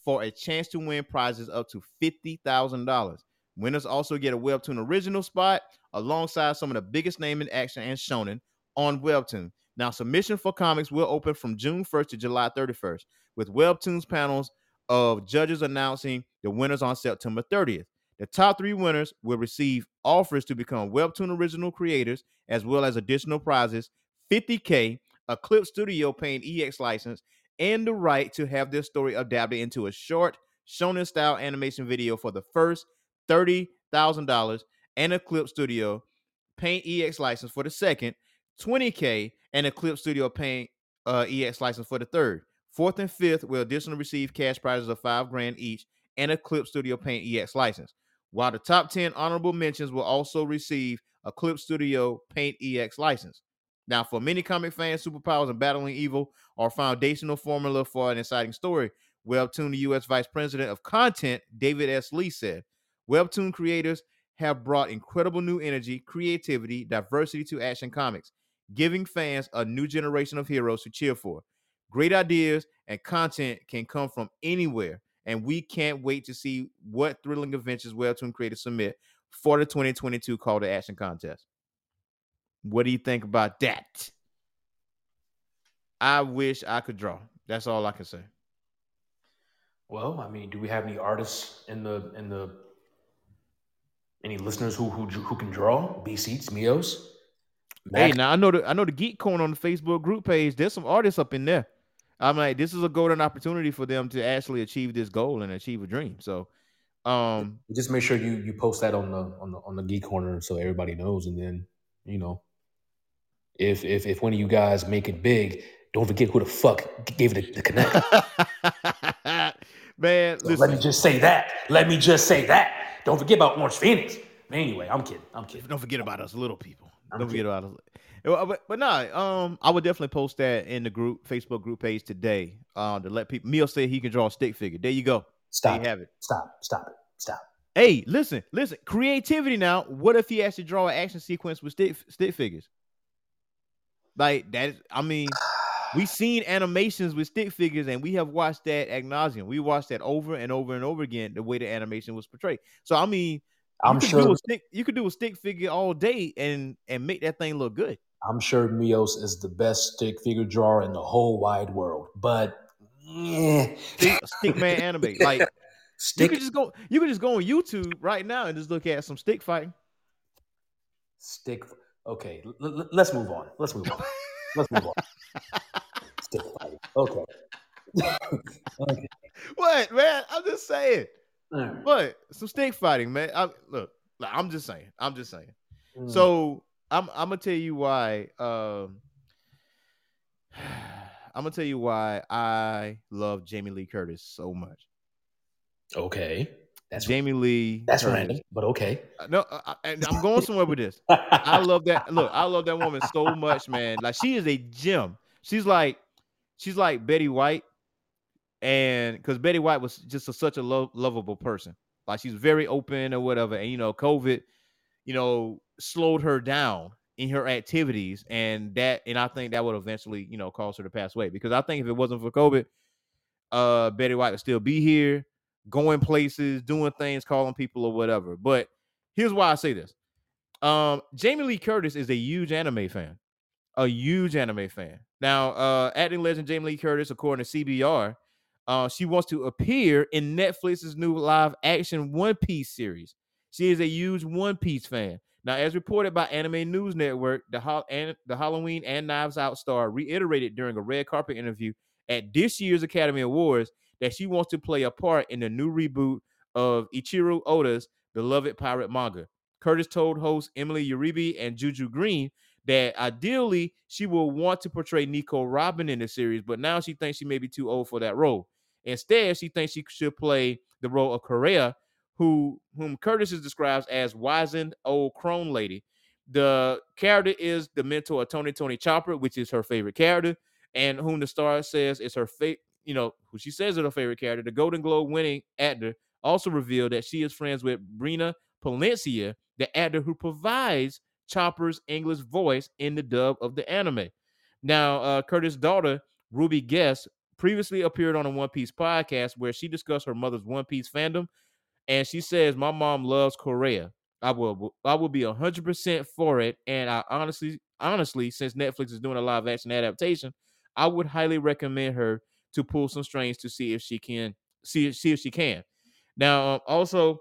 for a chance to win prizes up to $50,000. Winners also get a Webtoon original spot alongside some of the biggest name in action and shonen on Webtoon. Now, submission for comics will open from June 1st to July 31st, with Webtoon's panels of judges announcing the winners on September 30th. The top three winners will receive offers to become Webtoon original creators, as well as additional prizes 50K, a Clip Studio Paint EX license, and the right to have their story adapted into a short shonen style animation video for the first $30,000, and a Clip Studio Paint EX license for the second, 20K, and a Clip Studio Paint uh, EX license for the third. Fourth and fifth will additionally receive cash prizes of five grand each and a Clip Studio Paint EX license while the top 10 honorable mentions will also receive a Clip Studio Paint EX license. Now, for many comic fans, superpowers and battling evil are foundational formula for an exciting story. Webtoon, the U.S. Vice President of Content, David S. Lee said, Webtoon creators have brought incredible new energy, creativity, diversity to action comics, giving fans a new generation of heroes to cheer for. Great ideas and content can come from anywhere, and we can't wait to see what thrilling adventures Webtoon creators submit for the 2022 Call to Action contest. What do you think about that? I wish I could draw. That's all I can say.
Well, I mean, do we have any artists in the in the any listeners who who who can draw? B seats, Mios.
Hey, now I know the I know the Geek Corner on the Facebook group page. There's some artists up in there. I'm like, this is a golden opportunity for them to actually achieve this goal and achieve a dream. So, um,
just make sure you you post that on the on the on the Geek Corner so everybody knows, and then you know, if if if one of you guys make it big, don't forget who the fuck gave it the connect.
Man,
so let me just say that. Let me just say that. Don't forget about Orange Phoenix. Anyway, I'm kidding. I'm kidding.
Don't forget about us little people.
I'm
Don't forget about us. But but nah, um, I would definitely post that in the group Facebook group page today. Um, to let people. Neil said he can draw a stick figure. There you go.
Stop.
There you have it.
Stop. Stop it. Stop.
Hey, listen, listen. Creativity now. What if he actually draw an action sequence with stick stick figures? Like that. is- I mean, we've seen animations with stick figures, and we have watched that ad nauseum. We watched that over and over and over again. The way the animation was portrayed. So I mean,
I'm sure.
do a stick. You could do a stick figure all day and and make that thing look good.
I'm sure Mios is the best stick figure drawer in the whole wide world. But eh.
Stick, stick man anime. Like
stick.
you could just go. You could just go on YouTube right now and just look at some stick fighting.
stick. Okay, l- l- let's move on. Let's move on. Let's move on. Stick fighting. Okay. okay.
What man? I'm just saying.
Right.
What? Some stick fighting, man. I, look, I'm just saying. I'm just saying.
Mm.
So I'm I'm gonna tell you why. Um, I'm gonna tell you why I love Jamie Lee Curtis so much.
okay, that's
Jamie Lee.
that's
Curtis.
random, but okay.
Uh, no, I, I- and I'm going somewhere with this. I love that. Look, I love that woman so much, man. Like she is a gem. She's like, she's like Betty White, and because Betty White was just a, such a lo- lovable person. Like she's very open or whatever. And you know, COVID, you know, slowed her down in her activities, and that, and I think that would eventually, you know, cause her to pass away. Because I think if it wasn't for COVID, uh, Betty White would still be here, going places, doing things, calling people or whatever. But here's why I say this. Um, Jamie Lee Curtis is a huge anime fan, a huge anime fan. Now, uh, acting legend Jamie Lee Curtis, according to CBR, uh, she wants to appear in Netflix's new live action One Piece series. She is a huge One Piece fan. Now, as reported by Anime News Network, the, Hol- and, the Halloween and Knives Out star reiterated during a red carpet interview at this year's Academy Awards that she wants to play a part in the new reboot of Eiichiro Oda's beloved pirate manga. Curtis told host Emily Uribe and Juju Green that ideally she will want to portray Nico Robin in the series, but now she thinks she may be too old for that role. Instead, she thinks she should play the role of Kureha, who whom Curtis describes as wizened old crone lady. The character is the mentor of Tony Tony Chopper, which is her favorite character, and whom the star says is her favorite, you know, who she says is her favorite character. The Golden Globe winning actor also revealed that she is friends with Brina Palencia, the actor who provides Chopper's English voice in the dub of the anime. Now, uh, Curtis' daughter, Ruby Guest, previously appeared on a One Piece podcast where she discussed her mother's One Piece fandom. And she says, My mom loves Kureha. I will I will be hundred percent for it. And I honestly, honestly, since Netflix is doing a live action adaptation, I would highly recommend her to pull some strings to see if she can see see if she can. Now, um, also,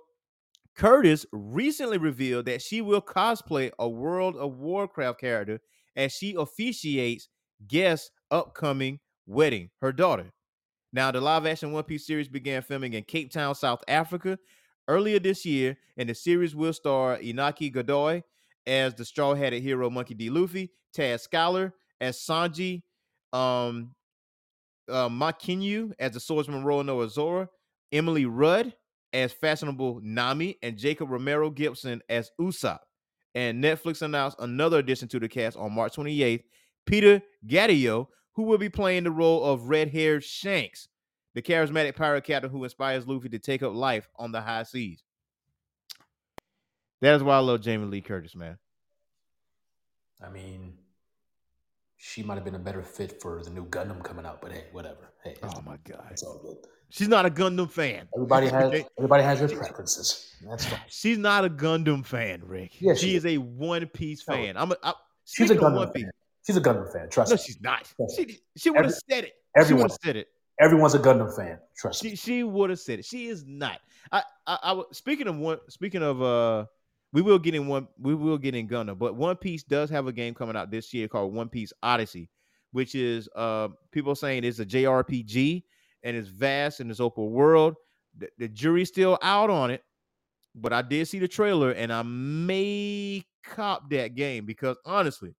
Curtis recently revealed that she will cosplay a World of Warcraft character as she officiates guest upcoming wedding, her daughter. Now, the live action One Piece series began filming in Cape Town, South Africa earlier this year, and the series will star Inaki Godoy as the straw hatted hero Monkey D. Luffy, Taz Skylar as Sanji, um, uh, Mackenyu as the swordsman Roronoa Zoro, Emily Rudd as fashionable Nami, and Jacob Romero Gibson as Usopp. And Netflix announced another addition to the cast on March 28th, Peter Gadiot, who will be playing the role of red-haired Shanks, the charismatic pirate captain who inspires Luffy to take up life on the high seas. That is why I love Jamie Lee Curtis, man.
I mean, she might have been a better fit for the new Gundam coming out, but hey, whatever. Hey,
Oh my god.
it's all good.
She's not a Gundam fan.
Everybody has everybody has their preferences. That's fine.
She's not a Gundam fan, Rick.
Yes,
she
she
is a One Piece
No.
fan. I'm a I,
She's a Gundam fan. She's a Gundam fan. Trust
No,
me.
No, she's not. She she would have said it.
everyone-
She would have said it.
Everyone's a Gundam fan. Trust
She
me.
she would have said it. She is not. I I, I speaking of one. Speaking of uh, we will get in one. We will get in Gundam, but One Piece does have a game coming out this year called One Piece Odyssey, which is uh people saying it's a JRPG and it's vast and it's open world. The, the jury's still out on it, but I did see the trailer and I may cop that game because honestly,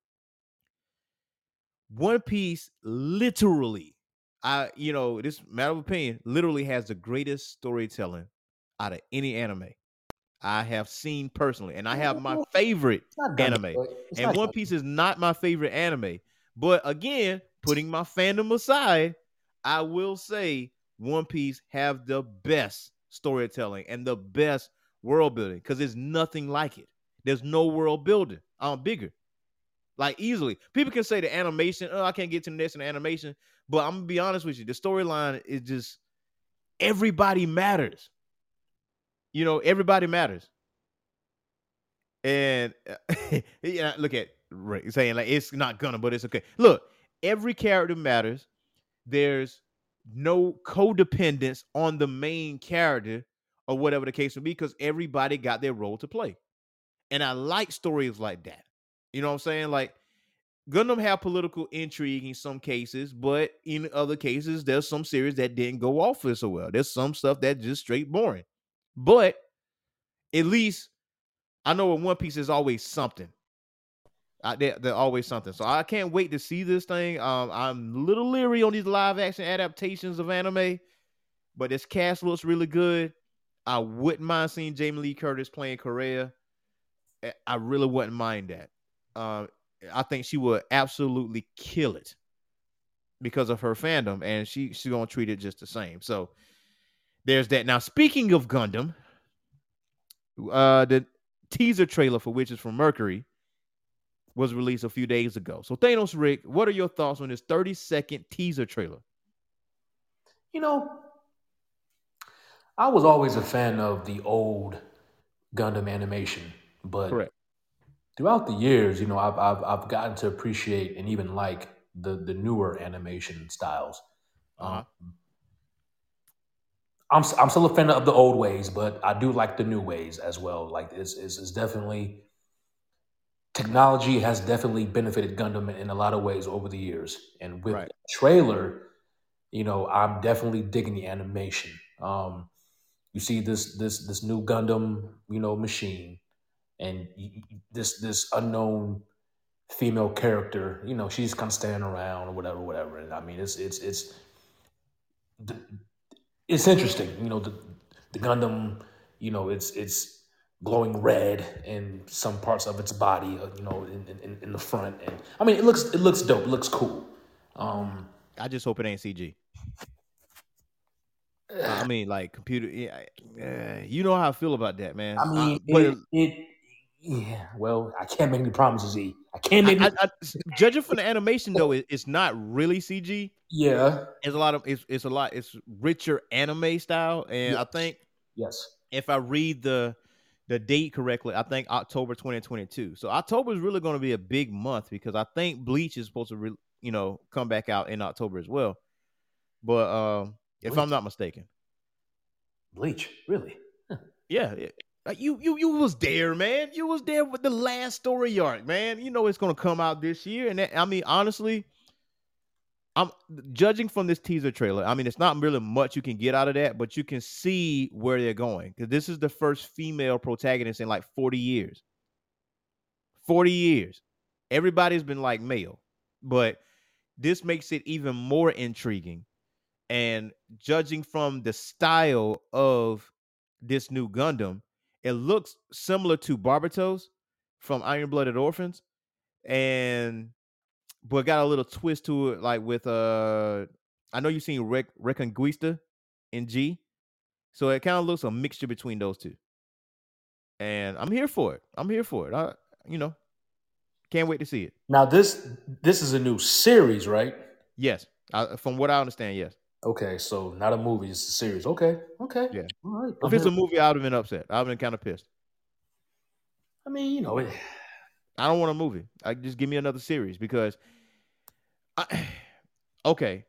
One Piece literally I, you know, this matter of opinion literally has the greatest storytelling out of any anime I have seen personally, and I have my favorite. Anime. And One Piece is not my favorite anime, but again, putting my fandom aside, I will say One Piece have the best storytelling and the best world building because there's nothing like it. There's no world building. Um, bigger, like easily. People can say the animation. Oh, I can't get to the next in the animation, but I'm gonna be honest with you. The storyline is just everybody matters. You know, everybody matters. And uh, yeah, look at saying like it's not gonna, but it's okay. Look, every character matters. There's no codependence on the main character or whatever the case may be, because everybody got their role to play. And I like stories like that. You know what I'm saying? Like Gundam have political intrigue in some cases, but in other cases, there's some series that didn't go off as so well. There's some stuff that just straight boring. But at least I know in One Piece is always something. I, there, there's always something. So I can't wait to see this thing. Um, I'm a little leery on these live action adaptations of anime, but this cast looks really good. I wouldn't mind seeing Jamie Lee Curtis playing Kureha. I- I really wouldn't mind that. Um, I think she would absolutely kill it because of her fandom, and she she's gonna treat it just the same. So there's that. Now, speaking of Gundam, uh, the teaser trailer for Witches from Mercury was released a few days ago. So Thanos Rick, what are your thoughts on this 30 second teaser trailer?
You know, I was always a fan of the old Gundam animation, but
Correct.
throughout the years, you know, I've, I've I've gotten to appreciate and even like the the newer animation styles.
Uh-huh.
Um, I'm I'm still a fan of the old ways, but I do like the new ways as well. Like it's it's, it's definitely technology has definitely benefited Gundam in a lot of ways over the years. And with
Right.
the trailer, you know, I'm definitely digging the animation. Um, you see this this this new Gundam, you know, machine, and this this unknown female character. You know, she's kind of standing around or whatever, whatever. And I mean, it's it's it's the- it's interesting. You know, the the Gundam, you know, it's it's glowing red in some parts of its body. uh, You know, in, in, in the front, and I mean, it looks it looks dope. It looks cool. Um,
I just hope it ain't CG. I mean, like computer. Yeah, uh, you know how I feel about that, man.
I mean, it, it yeah. Well, I can't make any promises. E. I can't make.
I, I, I, judging from the animation, though, it, it's not really CG.
yeah.
It's a lot of it's it's a lot it's richer anime style, and I think
Yes.
if I read the the date correctly, I think October 2022. So October is really going to be a big month because I think Bleach is supposed to, re, you know, come back out in October as well. But um, if
Bleach.
I'm not mistaken,
Bleach. Really.
yeah, yeah. Like, you you you was there, man. You was there with the last story arc, man. You know it's to come out this year, and that, I mean honestly. I'm judging from this teaser trailer. I mean, it's not really much you can get out of that, but you can see where they're going because this is the first female protagonist in like 40 years. 40 years. Everybody's been like male, but this makes it even more intriguing. And judging from the style of this new Gundam, it looks similar to Barbatos from Iron Blooded Orphans. And but got a little twist to it, like with uh, I know you've seen Rec- Reconguista in G, so it kind of looks a mixture between those two. And I'm here for it. I'm here for it. I, you know, can't wait to see it.
Now this this is a new series, right?
Yes, I, from what I understand, yes.
Okay, so not a movie, it's a series. Okay, okay,
Yeah.
all right.
If it's a movie, I'd have been upset. I'd have been kind of pissed.
I mean, you know, it,
I don't want a movie. I just give me another series because I okay.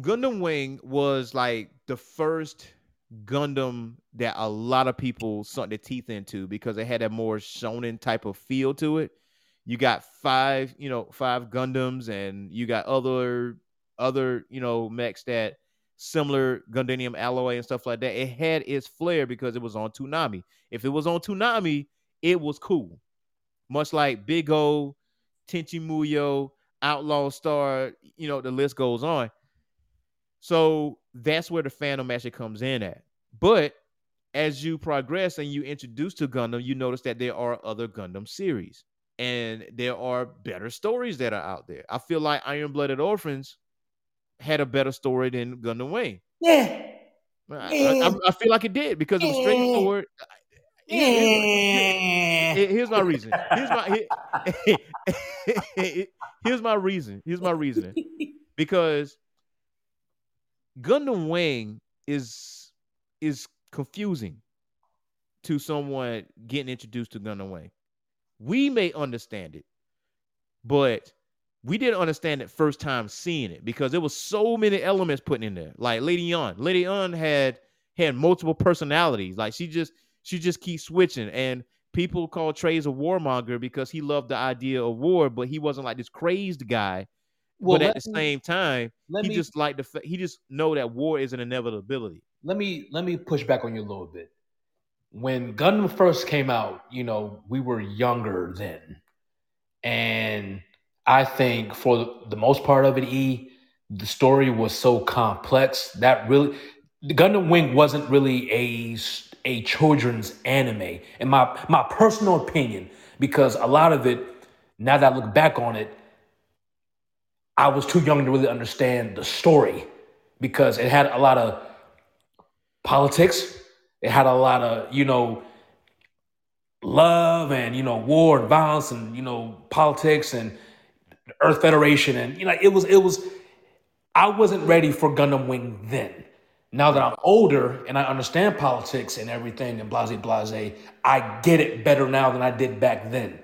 Gundam Wing was like the first Gundam that a lot of people sunk their teeth into because it had a more shonen type of feel to it. You got five, you know, five Gundams, and you got other other, you know, mechs that similar Gundanium alloy and stuff like that. It had its flair because it was on Toonami. If it was on Toonami, it was cool. Much like Big O, Tenchi Muyo, Outlaw Star, you know, the list goes on. So that's where the fandom actually comes in at. But as you progress and you introduce to Gundam, you notice that there are other Gundam series and there are better stories that are out there. I feel like Iron Blooded Orphans had a better story than Gundam Wing.
yeah.
I, I- I- feel like it did because it was straightforward. Here- here's- Here's my reason. Here's my here- here's my reason. Here's my reasoning. Because Gundam Wing is is confusing to someone getting introduced to Gundam Wing. We may understand it, but we didn't understand it first time seeing it because there was so many elements put in there. Like Lady Une, Lady Une had had multiple personalities. Like she just she just keeps switching, and people call Treize a warmonger because he loved the idea of war, but he wasn't like this crazed guy.
Well,
but at the
me-
same time, he
me
just like the he just know that war is an inevitability.
let me let me push back on you a little bit. When Gundam first came out, you know, we were younger then, and I think for the most part of it, E, the story was so complex that really, Gundam Wing wasn't really a a children's anime, in my my personal opinion, because a lot of it, now that I look back on it, I was too young to really understand the story because it had a lot of politics. It had a lot of, you know, love and, you know, war and violence and, you know, politics and the Earth Federation. And, you know, it was, it was, I wasn't ready for Gundam Wing then. Now that I'm older and I understand politics and everything and blase blase, I get it better now than I did back then.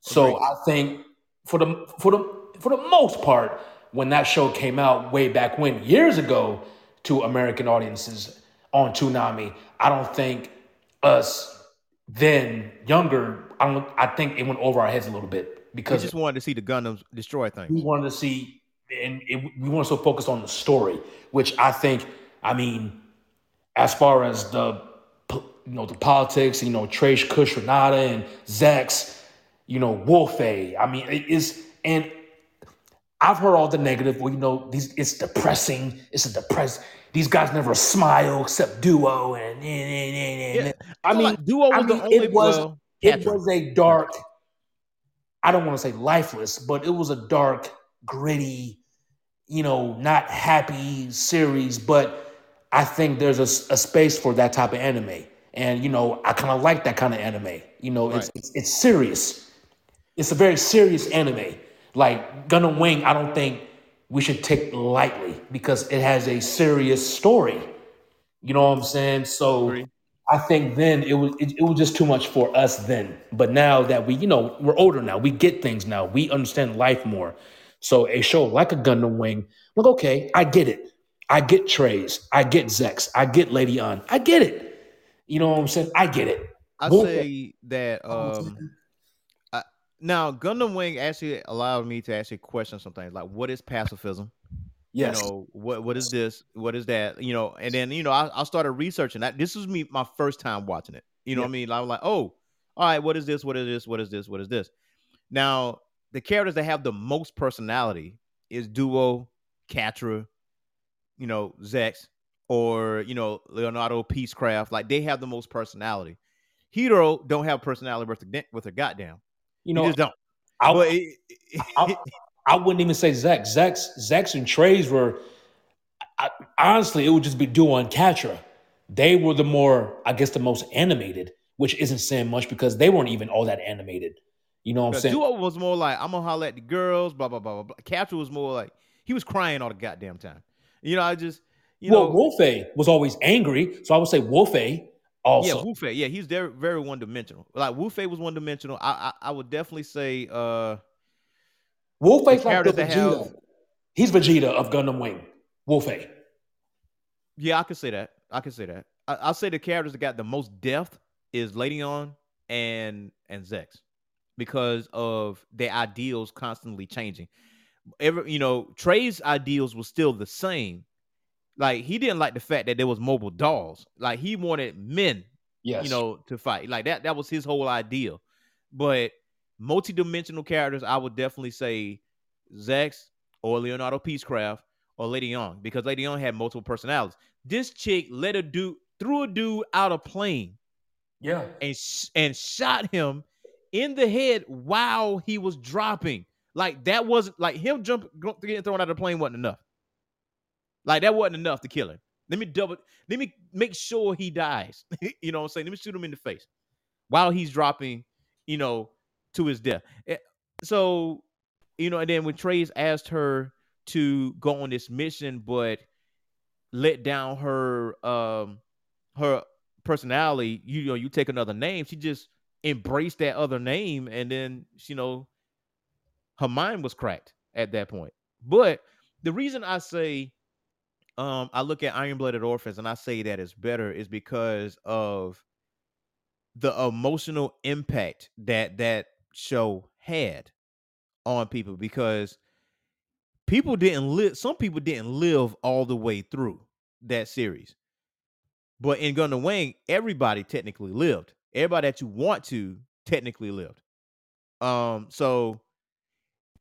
So I think for the for the for the most part, when that show came out way back when years ago to American audiences on Toonami, I don't think us then younger, I don't. I think it went over our heads a little bit
We
because
just wanted to see the Gundams destroy things.
we wanted to see, and it, we weren't so focused on the story, which I think, I mean, as far as the, you know, the politics, you know, Treize Khushrenada and Zechs, you know, Wolfie. I mean, it is, and I've heard all the negative. Well, you know, these it's depressing. It's a depressed. These guys never smile except duo, and, and, and, and, and. I mean,
like Duo
I
was the only
it was-
well,
it was a dark i don't want to say lifeless but it was a dark gritty you know not happy series but i think there's a space for that type of anime. And you know i kind of like that kind of anime. You know it's,
Right.
it's it's serious. It's a very serious anime. Like gundam wing i don't think we should take lightly because it has a serious story. You know what i'm saying? So. I think then it was it, it was just too much for us then. But now that we, you know, we're older now, we get things now, we understand life more. So a show like a Gundam Wing, like okay, I get it. I get Treize, I get Zechs, I get Lady Une, I get it. You know what I'm saying? I get it.
I say that um I, now Gundam Wing actually allowed me to actually question some things like what is pacifism?
Yes.
You know what what is this? What is that? You know, and then you know I, I started researching that. This was me my first time watching it. You know
Yeah.
what I mean? I was like, oh, all right, what is this? What is this? What is this? What is this? Now the characters that have the most personality is Duo, Quatre, you know, Zechs, or you know Milliardo Peacecraft. Like they have the most personality. Heero don't have personality worth a, da- with a goddamn.
you
You
know,
just don't.
I,
But it,
I, I wouldn't even say Zechs. Zechs, Zechs and Treize were I, honestly, it would just be Duo and Quatre. They were the more, I guess, the most animated, which isn't saying much because they weren't even all that animated. You know what I'm saying?
Duo was more like, I'm gonna holler at the girls, blah blah blah blah. blah. Quatre was more like he was crying all the goddamn time. You know, I just you
well,
know,
Wolfie was always angry, so I would say Wolfie
yeah,
also.
Wu Fei, yeah, he's very very one dimensional. Like Wu Fei was one dimensional. I, I I would definitely say uh
Wolfie's
the
like the Vegeta.
have-
He's Vegeta of Gundam Wing. Wolfie.
yeah, I can say that. I can say that. I, I'll say the characters that got the most depth is Lady Une and and Zechs because of their ideals constantly changing. Every you know, Treize's ideals was still the same. Like he didn't like the fact that there was mobile dolls. Like he wanted men,
Yes.
you know, to fight. Like that that was his whole ideal. But multi-dimensional characters, I would definitely say Zechs or Milliardo Peacecraft or Lady Une because Lady Une had multiple personalities. This chick let a dude threw a dude out of plane
yeah.
and sh- and shot him in the head while he was dropping. Like that wasn't like him jump getting thrown out of the plane wasn't enough. Like that wasn't enough to kill him. Let me double. Let me make sure he dies. you know what I'm saying? Let me shoot him in the face while he's dropping. You know, to his death. Eh, So, you know, and then when Treize asked her to go on this mission, but let down her um her personality, you know, you take another name, she just embraced that other name, and then you know, her mind was cracked at that point. But the reason I say um I look at Iron Blooded Orphans and I say that it's better is because of the emotional impact that that show had on people because people didn't live some people didn't live all the way through that series. But in Gundam Wing everybody technically lived. Everybody that you want to technically lived. Um so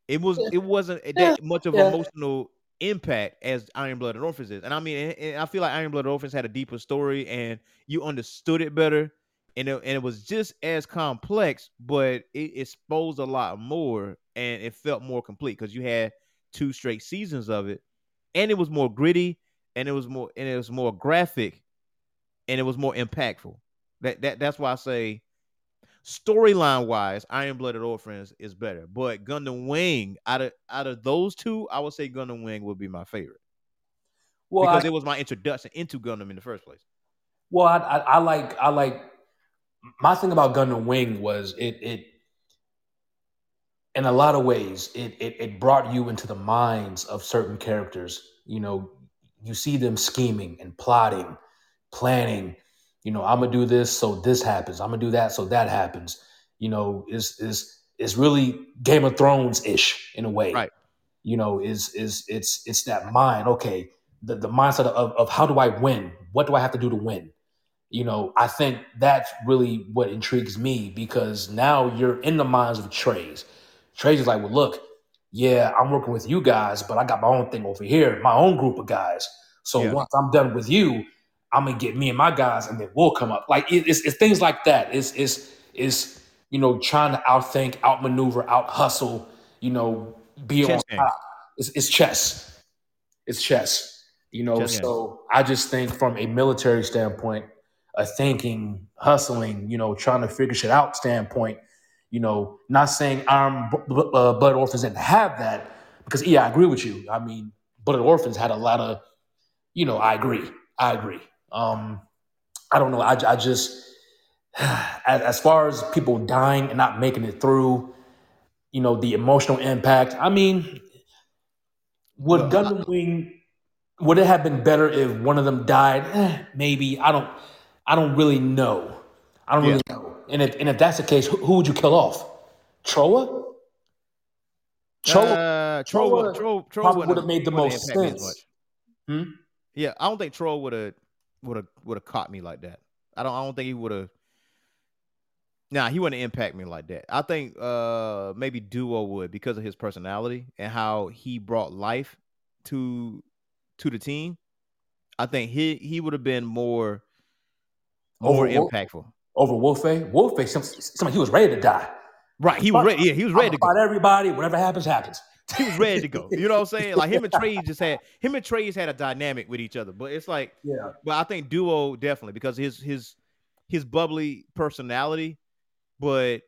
it was it wasn't that much of
yeah.
emotional impact as Iron Blooded Orphans is. And I mean and I feel like Iron Blooded Orphans had a deeper story and you understood it better and it, and it was just as complex, but it exposed a lot more, and it felt more complete because you had two straight seasons of it, and it was more gritty, and it was more and it was more graphic, and it was more impactful. That that that's why I say storyline wise, Iron Blooded Orphans is better, but Gundam Wing out of out of those two, I would say Gundam Wing would be my favorite
Well,
because
I,
it was my introduction into Gundam in the first place.
well, I, I, I like I like my thing about Gundam Wing was it it in a lot of ways it, it it brought you into the minds of certain characters. You know, you see them scheming and plotting, planning. You know, I'm gonna do this so this happens. I'm gonna do that so that happens. You know, is is is really Game of Thrones ish in a way.
Right.
You know, is is it's it's that mind. Okay, the the mindset of of how do I win? What do I have to do to win? You know, I think that's really what intrigues me because now you're in the minds of Treize. Treize is like, well, look, yeah, I'm working with you guys, but I got my own thing over here, my own group of guys. So
Yeah.
once I'm done with you, I'm gonna get me and my guys, and then we'll come up. Like it, it's, it's things like that. It's it's it's you know trying to outthink, outmaneuver, out hustle. You know, be
Chess
on top. It's, it's chess. It's chess. You know,
Chess
so I just think from a military standpoint, a thinking, hustling, you know, trying to figure shit out standpoint, you know, not saying B- uh, Blood Orphans didn't have that, because yeah, I agree with you. I mean, Blood Orphans had a lot of, you know, I agree. I agree. Um, I don't know. I, I just, as, as far as people dying and not making it through, you know, the emotional impact. I mean, would
Well,
Gundam Wing would it have been better if one of them died? Eh, maybe. I don't. I don't really know. I don't
Yeah.
really know. And if and if that's the case, who, who would you kill off? Trowa. Trowa
Uh, Troll,
Troll
Troll, Troll
probably
wouldn't-
would've made the most
impact me as
sense. Hmm?
Yeah, I don't think Trowa would have would have would have caught me like that. I don't. I don't think he would have. Nah, he wouldn't impact me like that. I think uh maybe Duo would because of his personality and how he brought life to to the team. I think he he would have been more more
Over
impactful.
over Wolfie. Wolfie, some, somebody he was ready to die.
Right, he was ready. Yeah, he was ready to
About
go.
everybody, whatever happens, happens.
He was ready to go. You know what I'm saying? Like him and Trey just had him and Treize had a dynamic with each other. But it's like
Yeah.
But I think Duo definitely because his his his bubbly personality. But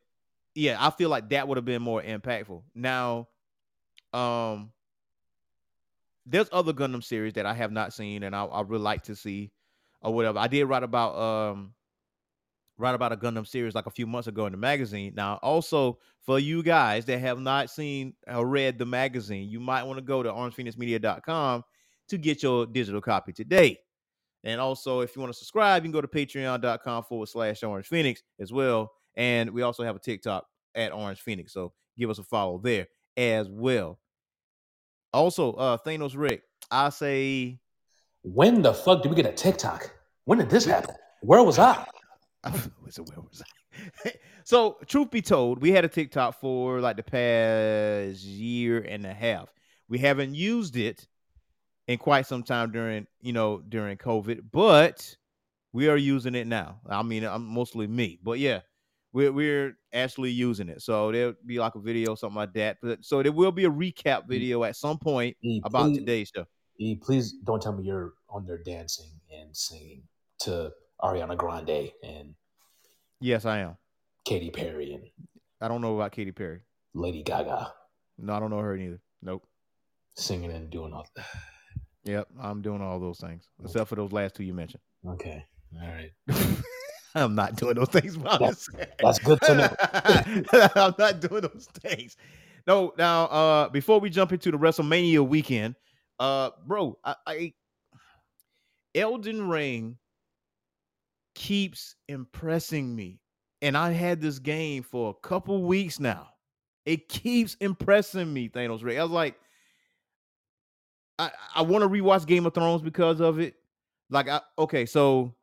yeah, I feel like that would have been more impactful. Now, um, there's other Gundam series that I have not seen and I, I would like to see or whatever. I did write about um write about a Gundam series like a few months ago in the magazine. Now, also for you guys that have not seen or read the magazine, you might want to go to orangephoenixmedia.com to get your digital copy today. And also, if you want to subscribe, you can go to patreon.com forward slash orange phoenix as well. And we also have a TikTok at Orange Phoenix. So give us a follow there as well. Also, uh Thanos Rick, I say
When the fuck did we get a TikTok? When did this happen? Where was I?
so where was I? so truth be told, we had a TikTok for like the past year and a half. We haven't used it in quite some time during you know during COVID, but we are using it now. I mean, I'm mostly me, but yeah, we're we're actually using it. So there'll be like a video, something like that. But so there will be a recap mm. video at some point
E,
about
mm.
today's show.
Please don't tell me you're on there dancing and singing to Ariana Grande and
Yes, I am.
Katy Perry and
I don't know about Katy Perry.
Lady Gaga
No, I don't know her either. Nope.
singing and doing all that.
Yep, I'm doing all those things except for those last two you mentioned.
Okay. All right.
I'm not doing those things. just.
That's good to know.
I'm not doing those things. No, now uh before we jump into the WrestleMania weekend, uh bro, I, I Elden Ring keeps impressing me. And I had this game for a couple weeks now. It keeps impressing me, Thanos Ray. I was like, I, I want to rewatch Game of Thrones because of it. Like I okay, so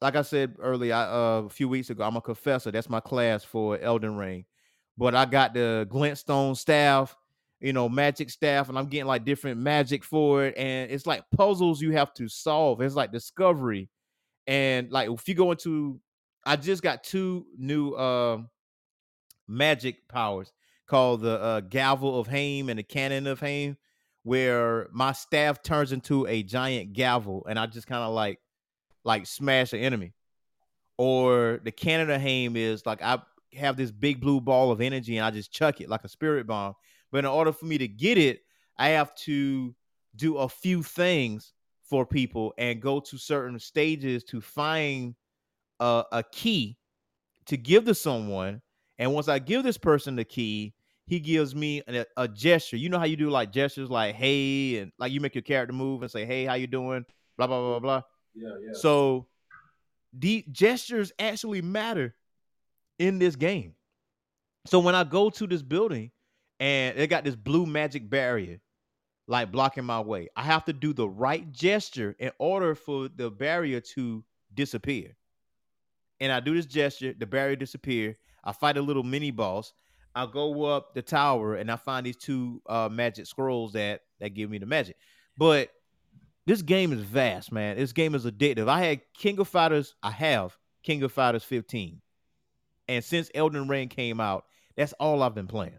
like I said earlier, I, uh, a few weeks ago, I'm a confessor. That's my class for Elden Ring. But I got the Glintstone staff, you know, magic staff, and I'm getting like different magic for it. And it's like puzzles you have to solve. It's like discovery. And like if you go into I just got two new um magic powers called the uh, gavel of Haim and the cannon of Haim, where my staff turns into a giant gavel, and I just kind of like like smash an enemy. Or the cannon of Haim is like I have this big blue ball of energy and I just chuck it like a spirit bomb. But in order for me to get it, I have to do a few things for people and go to certain stages to find a, a key to give to someone. And once I give this person the key, he gives me a, a gesture. You know how you do like gestures like hey and like you make your character move and say, hey, how you doing? Blah blah blah blah blah.
Yeah, yeah.
So the gestures actually matter in this game. So when I go to this building and they got this blue magic barrier like blocking my way, I have to do the right gesture in order for the barrier to disappear. And I do this gesture, the barrier disappear. I fight a little mini boss. I go up the tower and I find these two uh, magic scrolls that that give me the magic. But this game is vast, man. This game is addictive. I had King of Fighters. I have King of Fighters 15, and since Elden Ring came out, that's all I've been playing.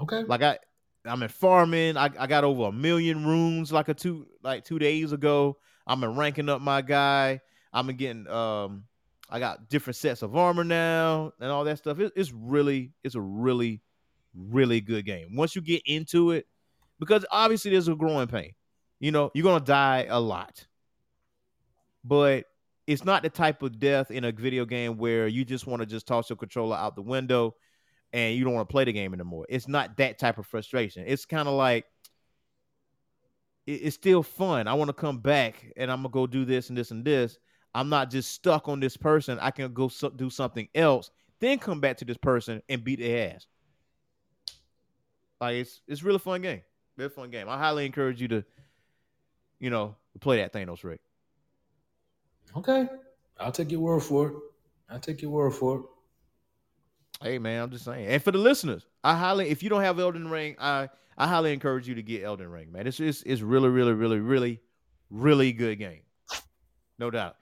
Okay.
Like I, I'm in farming. I, I got over a million runes like a two like two days ago. I'm been ranking up my guy. I'm getting um I got different sets of armor now and all that stuff. It, it's really it's a really really good game. Once you get into it, because obviously there's a growing pain. You know, you're gonna die a lot, but it's not the type of death in a video game where you just want to just toss your controller out the window and you don't want to play the game anymore. It's not that type of frustration. It's kind of like it, it's still fun. I want to come back and I'm gonna go do this and this and this. I'm not just stuck on this person. I can go so- do something else, then come back to this person and beat their ass. Like it's it's really fun game. Very fun game. I highly encourage you to, you know, play that Thanos Rick.
Okay. I'll take your word for it. I'll take your word for it.
Hey man, I'm just saying. And for the listeners, I highly if you don't have Elden Ring, I I highly encourage you to get Elden Ring, man. It's it's, it's really, really, really, really, really good game. No doubt.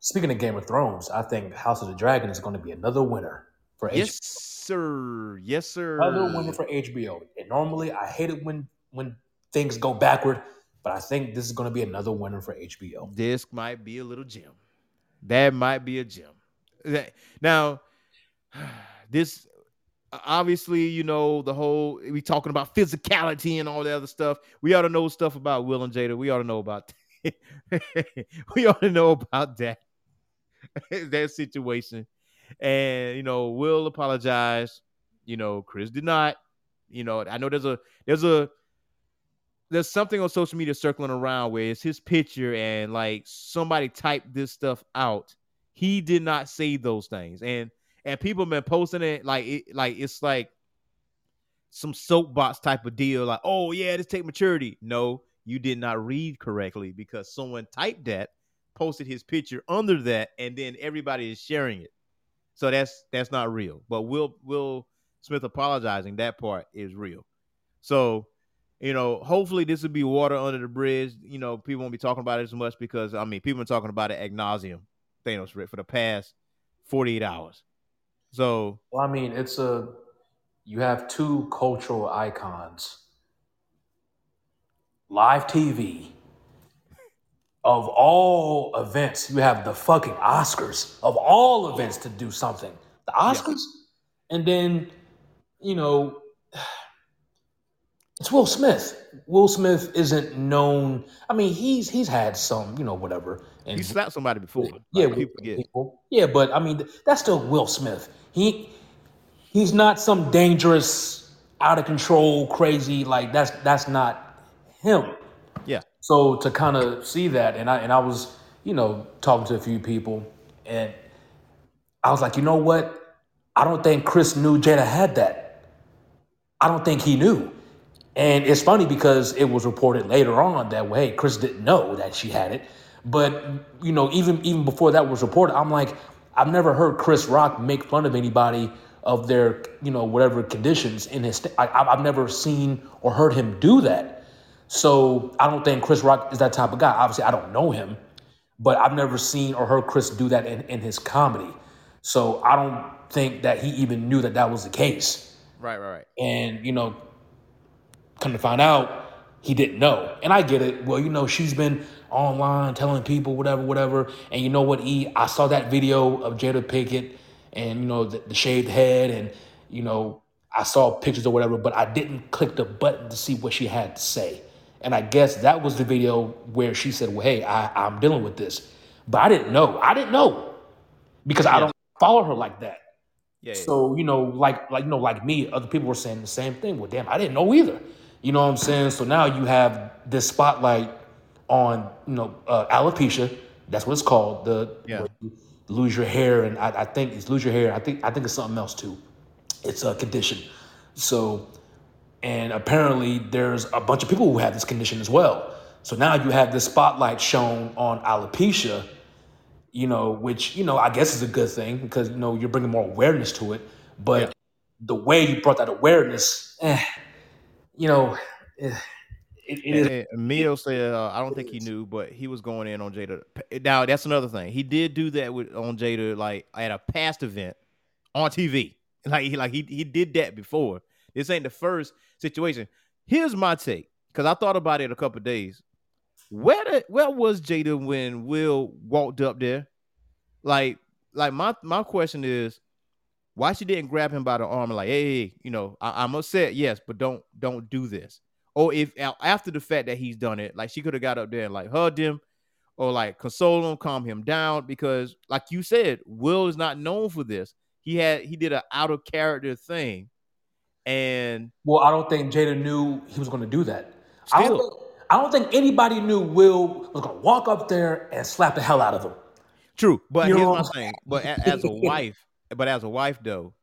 Speaking of Game of Thrones, I think House of the Dragon is going to be another winner for
yes,
HBO.
sir. Yes, sir.
Another winner for HBO. And normally I hate it when when things go backward, but I think this is going to be another winner for HBO.
this might be a little gem. That might be a gem. Now, this obviously, you know, the whole we talking about physicality and all that other stuff. We ought to know stuff about Will and Jada. We ought to know about we ought to know about that that situation. And you know, Will apologize. You know, Chris did not. You know, I know there's a there's a there's something on social media circling around where it's his picture and like somebody typed this stuff out. He did not say those things, and and people been posting it like it like it's like some soapbox type of deal. Like, oh yeah, this take maturity. No, you did not read correctly because someone typed that, posted his picture under that, and then everybody is sharing it. So that's that's not real. But Will Will Smith apologizing that part is real. So you know, hopefully this will be water under the bridge. You know, people won't be talking about it as much because I mean, people are talking about it ad nauseum, Thanos Rick, for the past 48 hours. So
Well, I mean, it's a you have two cultural icons. Live TV. Of all events, you have the fucking Oscars. Of all events to do something. The Oscars. And then, you know, it's Will Smith. Will Smith isn't known. I mean, he's he's had some, you know, whatever. And
he slapped somebody before.
yeah,
Like, people forget.
people. Yeah, but I mean, that's still Will Smith. He he's not some dangerous, out of control, crazy. Like that's that's not him.
Yeah.
So to kind of see that, and I and I was, you know, talking to a few people, and I was like, you know what? I don't think Chris knew Jada had that. I don't think he knew. And it's funny because it was reported later on that hey, Chris didn't know that she had it. But you know, even even before that was reported, I'm like, I've never heard Chris Rock make fun of anybody of their you know whatever conditions in his. I, I've never seen or heard him do that. So I don't think Chris Rock is that type of guy. Obviously, I don't know him, but I've never seen or heard Chris do that in, in his comedy. So I don't think that he even knew that that was the case.
Right, right, right.
And, you know, come to find out, he didn't know. And I get it. Well, you know, she's been online telling people whatever, whatever. And you know what, E? I saw that video of Jada Pinkett and, you know, the, the shaved head and, you know, I saw pictures or whatever, but I didn't click the button to see what she had to say. And I guess that was the video where she said, well, hey, I, I'm dealing with this. But I didn't know. I didn't know because I don't follow her like that.
Yeah, yeah.
So you know, like like you know, like me, other people were saying the same thing. Well, damn, I didn't know either. You know what I'm saying? So now you have this spotlight on you know uh, alopecia, That's what it's called. The
Yeah.
you lose your hair, and I, I think it's lose your hair. I think I think it's something else too. It's a condition. So, and apparently there's a bunch of people who have this condition as well. So now you have this spotlight shown on alopecia, you know, which you know I guess is a good thing because you know you're bringing more awareness to it. But
Yeah.
the way you brought that awareness, eh, you know, eh, it, it is.
And, and Mio said, uh, I don't think he knew, but he was going in on Jada. Now that's another thing. He did do that with on Jada, like at a past event on TV. Like he like he he did that before. This ain't the first situation. Here's my take, because I thought about it a couple days. Where the, where was Jada when Will walked up there? Like like my my question is, why she didn't grab him by the arm and like, hey, you know, I, I'm upset, yes, but don't don't do this. Or if after the fact that he's done it, like she could have got up there and like hugged him, or like console him, calm him down, because like you said, Will is not known for this. He had he did an out of character thing, and
Well, I don't think Jada knew he was going to do that. I don't, think, I don't think anybody knew Will was going to walk up there and slap the hell out of him.
True, but
You
here's
know-
my thing. But as a wife, but as a wife though,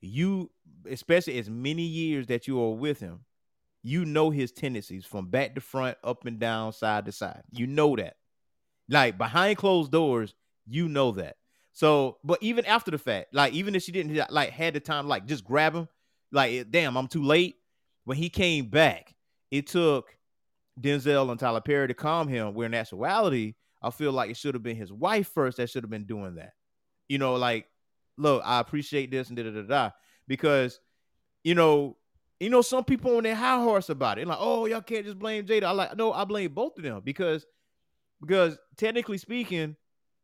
you especially as many years that you are with him, you know his tendencies from back to front, up and down, side to side. You know that. Like behind closed doors, you know that. So, but even after the fact, like even if she didn't like had the time, like just grab him, like damn, I'm too late. When he came back, it took Denzel and Tyler Perry to calm him. Where in actuality, I feel like it should have been his wife first that should have been doing that. You know, like, look, I appreciate this and da da da da. Because, you know, you know, some people on their high horse about it. Like, oh, y'all can't just blame Jada. I like, no, I blame both of them because because technically speaking,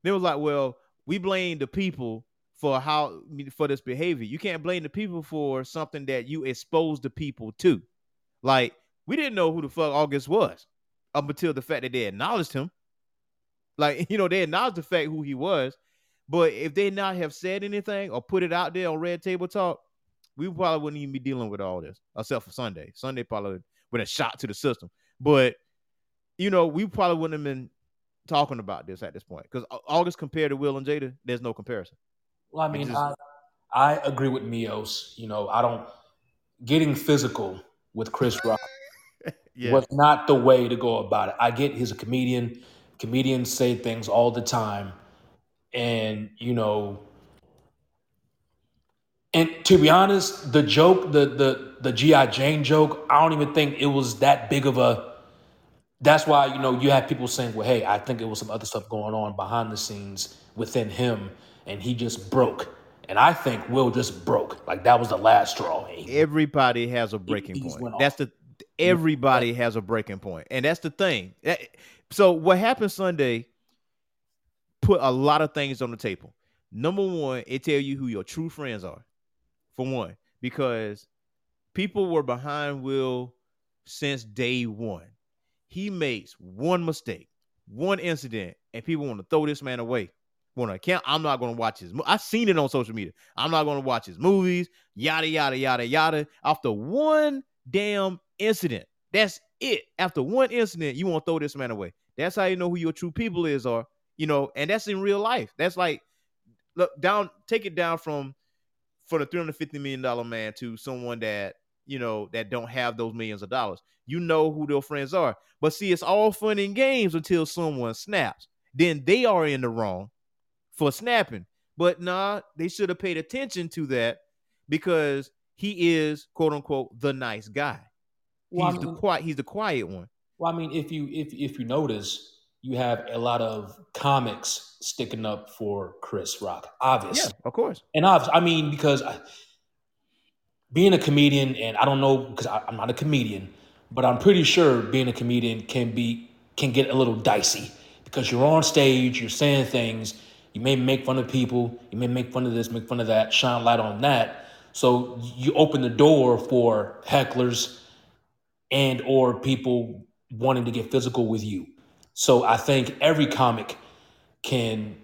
they was like, well, we blame the people for how for this behavior. You can't blame the people for something that you exposed the people to. Like, we didn't know who the fuck August was up until the fact that they acknowledged him. Like, you know, they acknowledged the fact who he was. But if they not have said anything or put it out there on Red Table Talk, we probably wouldn't even be dealing with all this, except for Sunday. Sunday probably with a shot to the system. But you know, we probably wouldn't have been talking about this at this point because August compared to Will and Jada, there's no comparison.
Well, I mean,
just-
I, I agree with Mios. You know, I don't getting physical with Chris Rock
Yeah,
was not the way to go about it. I get he's a comedian. Comedians say things all the time, and you know, and to be honest, the joke, the the the GI Jane joke, I don't even think it was that big of a. That's why you know you have people saying, "Well, hey, I think it was some other stuff going on behind the scenes within him, and he just broke." And I think Will just broke. Like that was the last straw.
Everybody has a breaking
he
point. That's the everybody has a breaking point, and that's the thing. So what happened Sunday put a lot of things on the table. Number one, it tell you who your true friends are. For one, because people were behind Will since day one. He makes one mistake, one incident, and people want to throw this man away. Want to count? I'm not going to watch his. mo- I seen it on social media. I'm not going to watch his movies. Yada yada yada yada. After one damn incident, that's it. After one incident, you want to throw this man away. That's how you know who your true people is, or you know, and that's in real life. That's like look down, take it down from for the 350 million dollar man to someone that you know that don't have those millions of dollars. You know who their friends are. But see, it's all fun and games until someone snaps. Then they are in the wrong for snapping. But nah, they should have paid attention to that because he is quote unquote the nice guy.
Well, I
He's the quiet. He's the quiet one.
Well, I mean, if you if if you notice, you have a lot of comics sticking up for Chris Rock, obviously, Yeah,
of course.
and obvi- I mean because I, being a comedian, and I don't know because I'm not a comedian, but I'm pretty sure being a comedian can be can get a little dicey because you're on stage, you're saying things, you may make fun of people, you may make fun of this, make fun of that, shine light on that. So you open the door for hecklers and or people wanting to get physical with you. So I think every comic can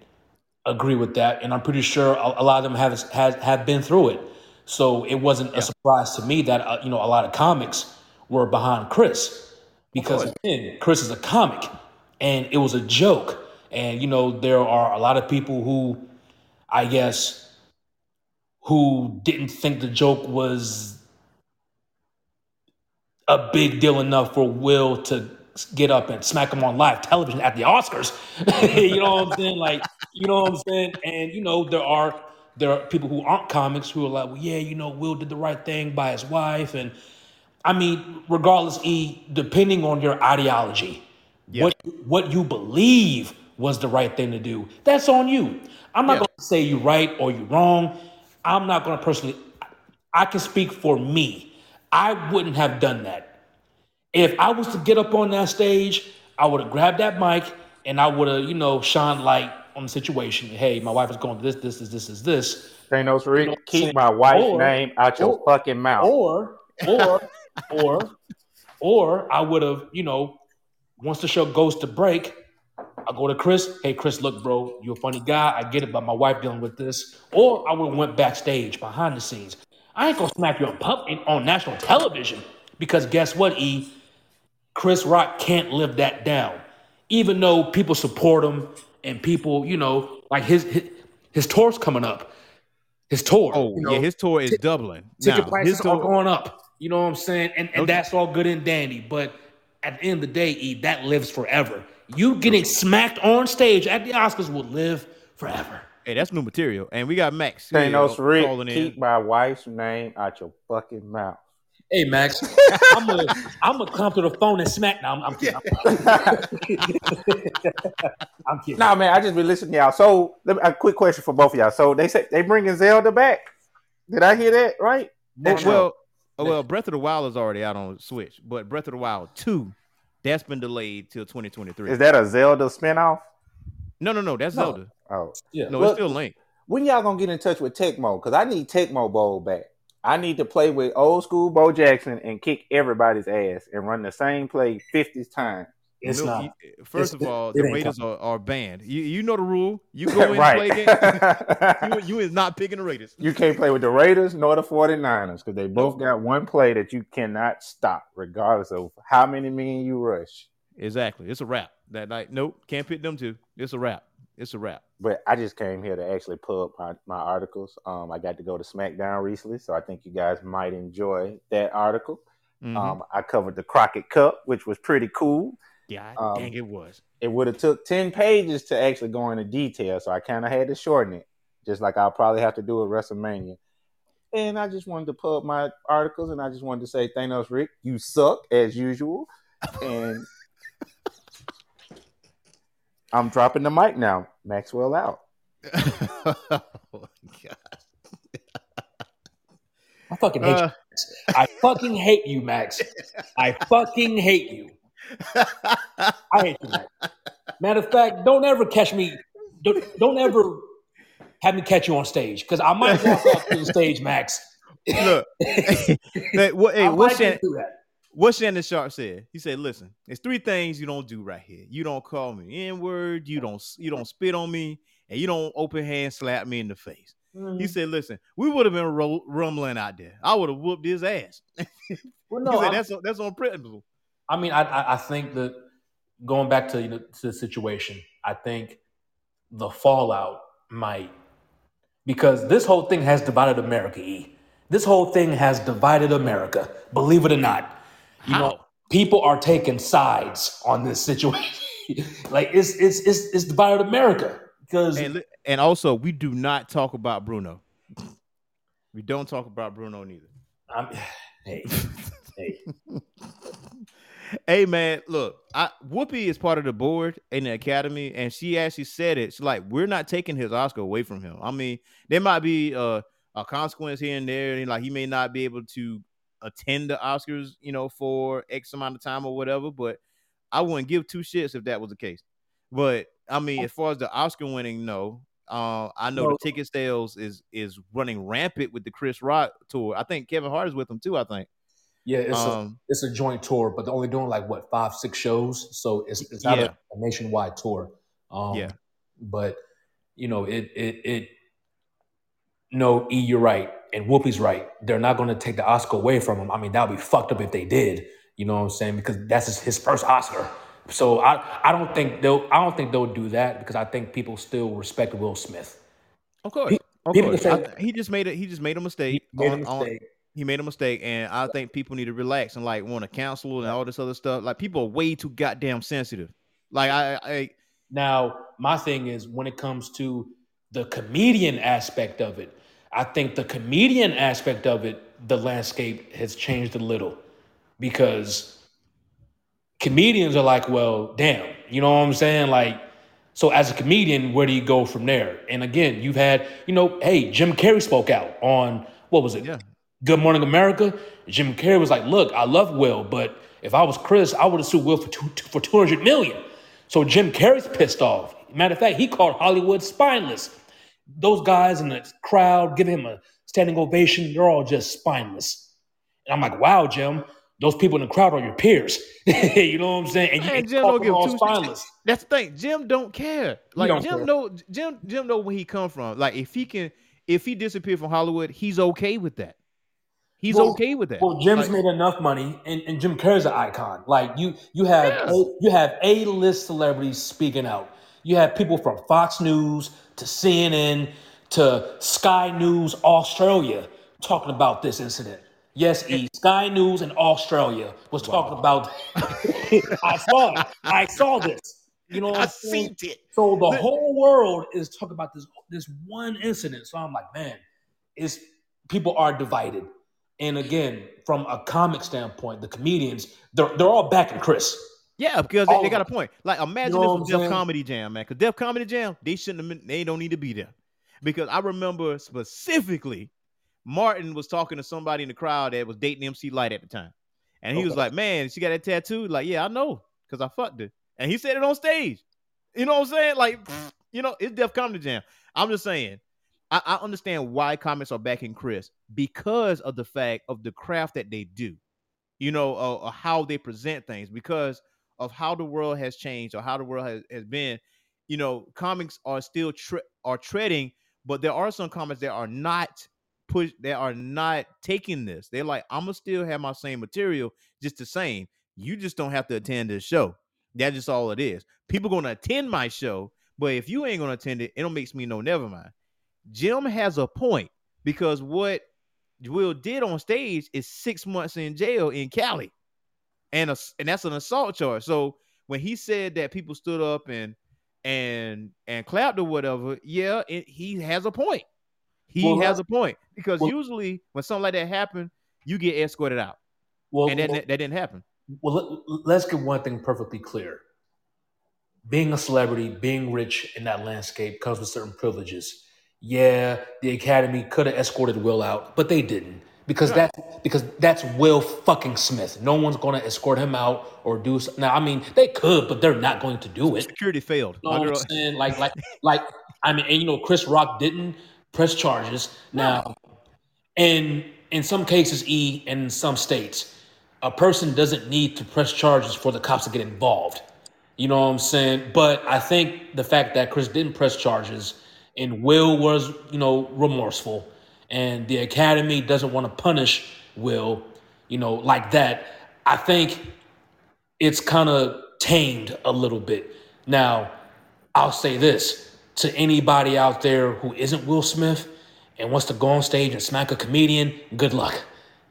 agree with that, and I'm pretty sure a, a lot of them have have have been through it. So it wasn't a surprise to me that uh, you know a lot of comics were behind Chris. Because again, Chris is a comic, and it was a joke, And you know, there are a lot of people who, I guess, who didn't think the joke was a big deal enough for Will to get up and smack him on live television at the Oscars. you know what I'm saying? Like, you know what I'm saying? And you know, there are there are people who aren't comics who are like, well, yeah, you know, Will did the right thing by his wife. And I mean, regardless, E, depending on your ideology,
Yeah.
what what you believe was the right thing to do, that's on you. I'm not
Yeah.
gonna say you're right or you're wrong. I'm not gonna personally I can speak for me. I wouldn't have done that. If I was to get up on that stage, I would have grabbed that mic and I would have, you know, shone light on the situation. Hey, my wife is going this, this, this, this, is this.
Thanos Rick, keep my wife's
Or-
name out your
or-
fucking mouth.
Or, or, or, or I would have, you know, once the show goes to break, I go to Chris. Hey, Chris, look, bro, you're a funny guy. I get it, but my wife dealing with this. Or I would have went backstage behind the scenes. I ain't gonna smack you on pub on national television because guess what, E? Chris Rock can't live that down. Even though people support him and people, you know, like his his, his tour's coming up. His tour.
Oh,
you know,
yeah, his tour is doubling.
ticket
Now,
prices
his
are
tour,
going up. You know what I'm saying? And,
No-
and that's all good and dandy. But at the end of the day, E, that lives forever. You getting smacked on stage at the Oscars will live forever.
hey, that's new material. And we got Max here uh,
Thanos Rick,
calling in.
keep my wife's name out your fucking mouth.
Hey Max, I'm gonna I'm gonna come to the phone and smack. Now I'm, I'm kidding. I'm kidding.
nah, man, I just been listening to y'all. So, a quick question for both of y'all. So, they say they bringing Zelda back. Did I hear that right?
Oh, well,
Next show.
well, oh, well, Breath of the Wild is already out on Switch, but Breath of the Wild 2, that's been delayed till 2023.
Is that a Zelda spinoff?
no, no, no, that's
No.
Zelda.
Oh,
yeah.
No,
Well-
it's still Link.
when y'all gonna get in touch with Tecmo? Because I need Tecmo Bowl back. I need to play with old school Bo Jackson and kick everybody's ass and run the same play 50 times.
it's
No,
not.
you- first
It's-
of all, the Raiders are, are banned. You you know the rule. You go in and play game.
right.
you, you is not picking the Raiders.
you can't play with the Raiders nor the 49ers because they both got one play that you cannot stop, regardless of how many men you rush.
Exactly. It's a wrap. That night, nope, can't pick them two. It's a wrap. It's a wrap.
But I just came here to actually pull up my, my articles. Um, I got to go to SmackDown recently, so I think you guys might enjoy that article.
Mhm.
Um, I covered the Crockett Cup, which was pretty cool.
Yeah,
um,
dang, it was.
It would have took ten pages to actually go into detail, so I kind of had to shorten it, just like I'll probably have to do with WrestleMania. And I just wanted to pull up my articles, and I just wanted to say, Thanos Rick, you suck as usual, and I'm dropping the mic now. Maxwell out.
oh, God.
I fucking hate
Uh,
you. Max. I fucking hate you, Max. I fucking hate you. I hate you, Max. Matter of fact, don't ever catch me. Don't, don't ever have me catch you on stage because I might walk off the stage, Max.
Look, hey, what, hey,
I
what
might
Shannon,
do that.
What Shannon Sharpe said? He said, "Listen, there's three things you don't do right here. You don't call me N word. You don't you don't spit on me, and you don't open hand slap me in the face."
Mm-hmm.
He said, "Listen, we would have been ro- rumbling out there. I would have whooped his ass."
Well,
he
no,
said,
I'm-
"That's that's on principle."
I mean, I, I, I think that going back to, you know, to the situation, I think the fallout might, because this whole thing has divided America, E. This whole thing has divided America, believe it or not. You know, people are taking sides on this situation. like it's it's it's it's divided America because
And and also, we do not talk about Bruno. We don't talk about Bruno neither.
I'm, hey, hey,
Hey man, look, I, Whoopi is part of the board in the academy, and she actually said it. She's like, we're not taking his Oscar away from him. I mean, there might be uh, a consequence here and there, and like he may not be able to attend the Oscars, you know, for X amount of time or whatever. But I wouldn't give two shits if that was the case. But I mean, as far as the Oscar winning, no. Uh, I know
No.
the ticket sales is is running rampant with the Chris Rock tour. I think Kevin Hart is with them too. I think.
yeah, it's a
Um,
it's a joint tour, but they're only doing like what five six shows, so it's it's not
Yeah.
a, a nationwide tour. Um,
Yeah.
but you know it it it. No, E, you're right, and Whoopi's right. They're not going to take the Oscar away from him. I mean, that would be fucked up if they did. You know what I'm saying? Because that's his, his first Oscar. So I, I don't think they'll I don't think they'll do that because I think people still respect Will Smith.
Of course,
Pe-
of
people
course.
say-
I he just made it. He just made a mistake.
He made a
on- on-
mistake.
he made a mistake, and I think people need to relax and like want to counsel and all this other stuff. Like people are way too goddamn sensitive. Like I, I
Now, my thing is when it comes to the comedian aspect of it, I think the comedian aspect of it, the landscape has changed a little because comedians are like, well, damn, you know what I'm saying? Like, so as a comedian, where do you go from there? And again, you've had, you know, hey, Jim Carrey spoke out on what was it?
Yeah.
Good Morning America. Jim Carrey was like, look, I love Will, but if I was Chris, I would have sued Will for two, for 200 million. So Jim Carrey's pissed off. Matter of fact, he called Hollywood spineless. Those guys in the crowd giving him a standing ovation, they're all just spineless. And I'm like, wow, Jim, those people in the crowd are your peers. you know what I'm saying? And
Man,
and
Jim don't give
all
two
spineless.
That's the thing. Jim don't care. Like
don't
Jim
care.
know Jim Jim know where he come from. Like if he can if he disappeared from Hollywood, he's okay with that. He's
Well-
okay with that.
Well, Jim's
Like,
made enough money, and, and Jim Carrey's an icon. Like you, you have
Yeah.
a, you have a list celebrities speaking out. You have people from Fox News to CNN to Sky News Australia talking about this incident. Yes, E. Sky News in Australia was talking about. I saw it. I saw this. You know, what
I seen it.
So the whole world is talking about this this one incident. So I'm like, man, it's people are divided. And again, from a comic standpoint, the comedians they're they're all backing Chris.
Yeah, because they, they got a point. Like imagine
know
this was Def? Comedy Jam, man. Because Def Comedy Jam, they shouldn't have been, they don't need to be there. Because I remember specifically Martin was talking to somebody in the crowd that was dating MC Lyte at the time. And he was like, Man, she got that tattoo? Like, yeah, I know, because I fucked her. And he said it on stage. You know what I'm saying? Like, you know, it's Def Comedy Jam. I'm just saying, I, I understand why comics are backing Chris because of the fact of the craft that they do, you know, uh, uh, how they present things, because of how the world has changed or how the world has, has been. You know, comics are still tre- are treading, but there are some comics that are not push that are not taking this. They're like, I'm gonna still have my same material, just the same. You just don't have to attend this show. That's just all it is. People gonna attend my show, but if you ain't gonna attend it, it don't makes me no never mind. Jim has a point because what Will did on stage is six months in jail in Cali, and a, and that's an assault charge. So when he said that people stood up and and and clapped or whatever, yeah, it, he has a point. He
Well,
has a point because
well-
usually when something like that happen, you get escorted out,
Well,
and that
well,
that didn't happen.
well, let, let's get one thing perfectly clear. Being a celebrity, being rich in that landscape comes with certain privileges. Yeah, the Academy could have escorted Will out, but they didn't because
Right.
that's because that's Will fucking Smith. No one's going to escort him out or do. Now, I mean, they could, but they're not going to do it.
Security failed.
You know what I'm saying? Like, like, like. I mean, and you know, Chris Rock didn't press charges. Now, in in some cases, E, and in some states, a person doesn't need to press charges for the cops to get involved. You know what I'm saying? But I think the fact that Chris didn't press charges and Will was, you know, remorseful, and the Academy doesn't want to punish Will, you know, like that. I think it's kind of tamed a little bit. Now, I'll say this to anybody out there who isn't Will Smith and wants to go on stage and smack a comedian, good luck.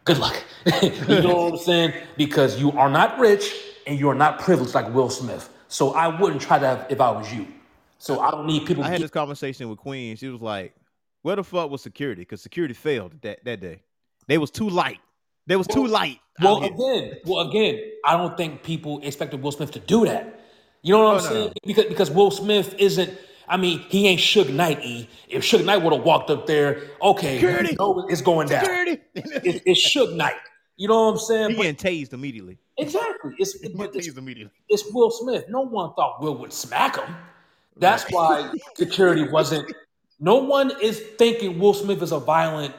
Good luck. you know what I'm saying? Because you are not rich and you are not privileged like Will Smith. So I wouldn't try that if I was you. So I don't need people.
I had
get-
this conversation with Queen. She was like, "Where the fuck was security? Because security failed that that day. They was too light. They was too light.
Well,
here.
again, well, again, I don't think people expected Will Smith to do that. You know what I'm
no,
saying?
no.
Because because Will Smith isn't. I mean, he ain't Suge Knight. E. If Suge Knight would have walked up there, okay,
Security.
you know it's going down.
security.
It's, it's Suge Knight. You know what I'm saying?
he
But-
getting tased immediately.
exactly. It's,
He
but
getting
it's,
tased immediately.
it's Will Smith. No one thought Will would smack him. That's why security wasn't. No one is thinking Will Smith is a violent.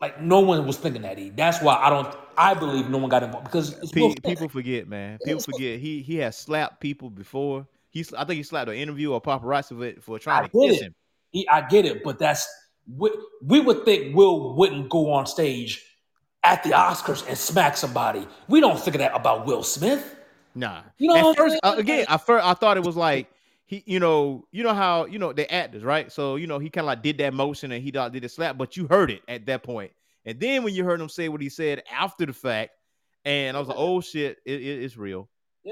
Like no one was thinking that. E. That's why I don't. I believe no one got involved because it's Will
Pe-
Smith.
people forget, man. People forget. He he has slapped people before. He I think he slapped an interview or paparazzi for, for trying
I
to kiss
it.
him.
He, I get it, but that's we, we would think Will wouldn't go on stage at the Oscars and smack somebody. We don't think of that about Will Smith.
Nah.
You know
At first, uh, again, I first I thought it was like he, you know, you know how you know the actors, right? So you know he kind of like did that motion and he did did a slap, but you heard it at that point. And then when you heard him say what he said after the fact, and I was like, oh shit, it, it- it's real.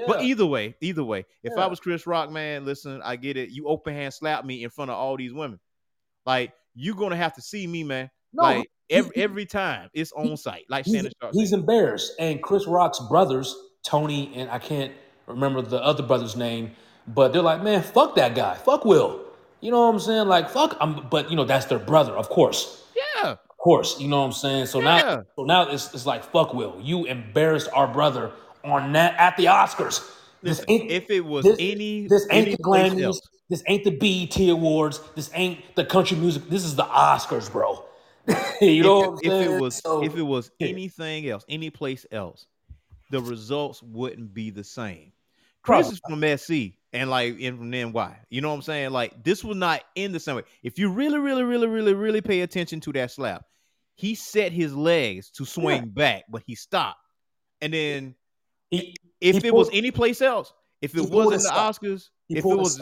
But either way, either way, if I was Chris Rock, man, listen, I get it. You open hand slap me in front of all these women, like you're gonna have to see me, man.
No,
like every
he-
every time it's on site, like
he's,
Shannon Sharpe.
he's embarrassed. And Chris Rock's brothers, Tony and I can't remember the other brother's name, but they're like, man, fuck that guy, fuck Will. You know what I'm saying? Like, fuck. I'm, but you know that's their brother, of course,
yeah,
of course. You know what I'm saying? So
Yeah.
now, so now it's, it's like, fuck Will. You embarrassed our brother on that at the Oscars. This ain't-
if it was
this,
any
this ain't
any
the Grammys.
else,
This ain't the BET Awards. This ain't the country music. This is the Oscars, bro. you know what I'm
if, if
saying?
it was
So-
if it was anything else, any place else, the results wouldn't be the same. Chris is from SC and like and then why? You know what I'm saying? Like this was not in the same way. If you really, really, really, really, really pay attention to that slap, he set his legs to swing back, but he stopped. And then
he,
if
He
it was any place else, if it wasn't the
stop.
Oscars,
he
if it was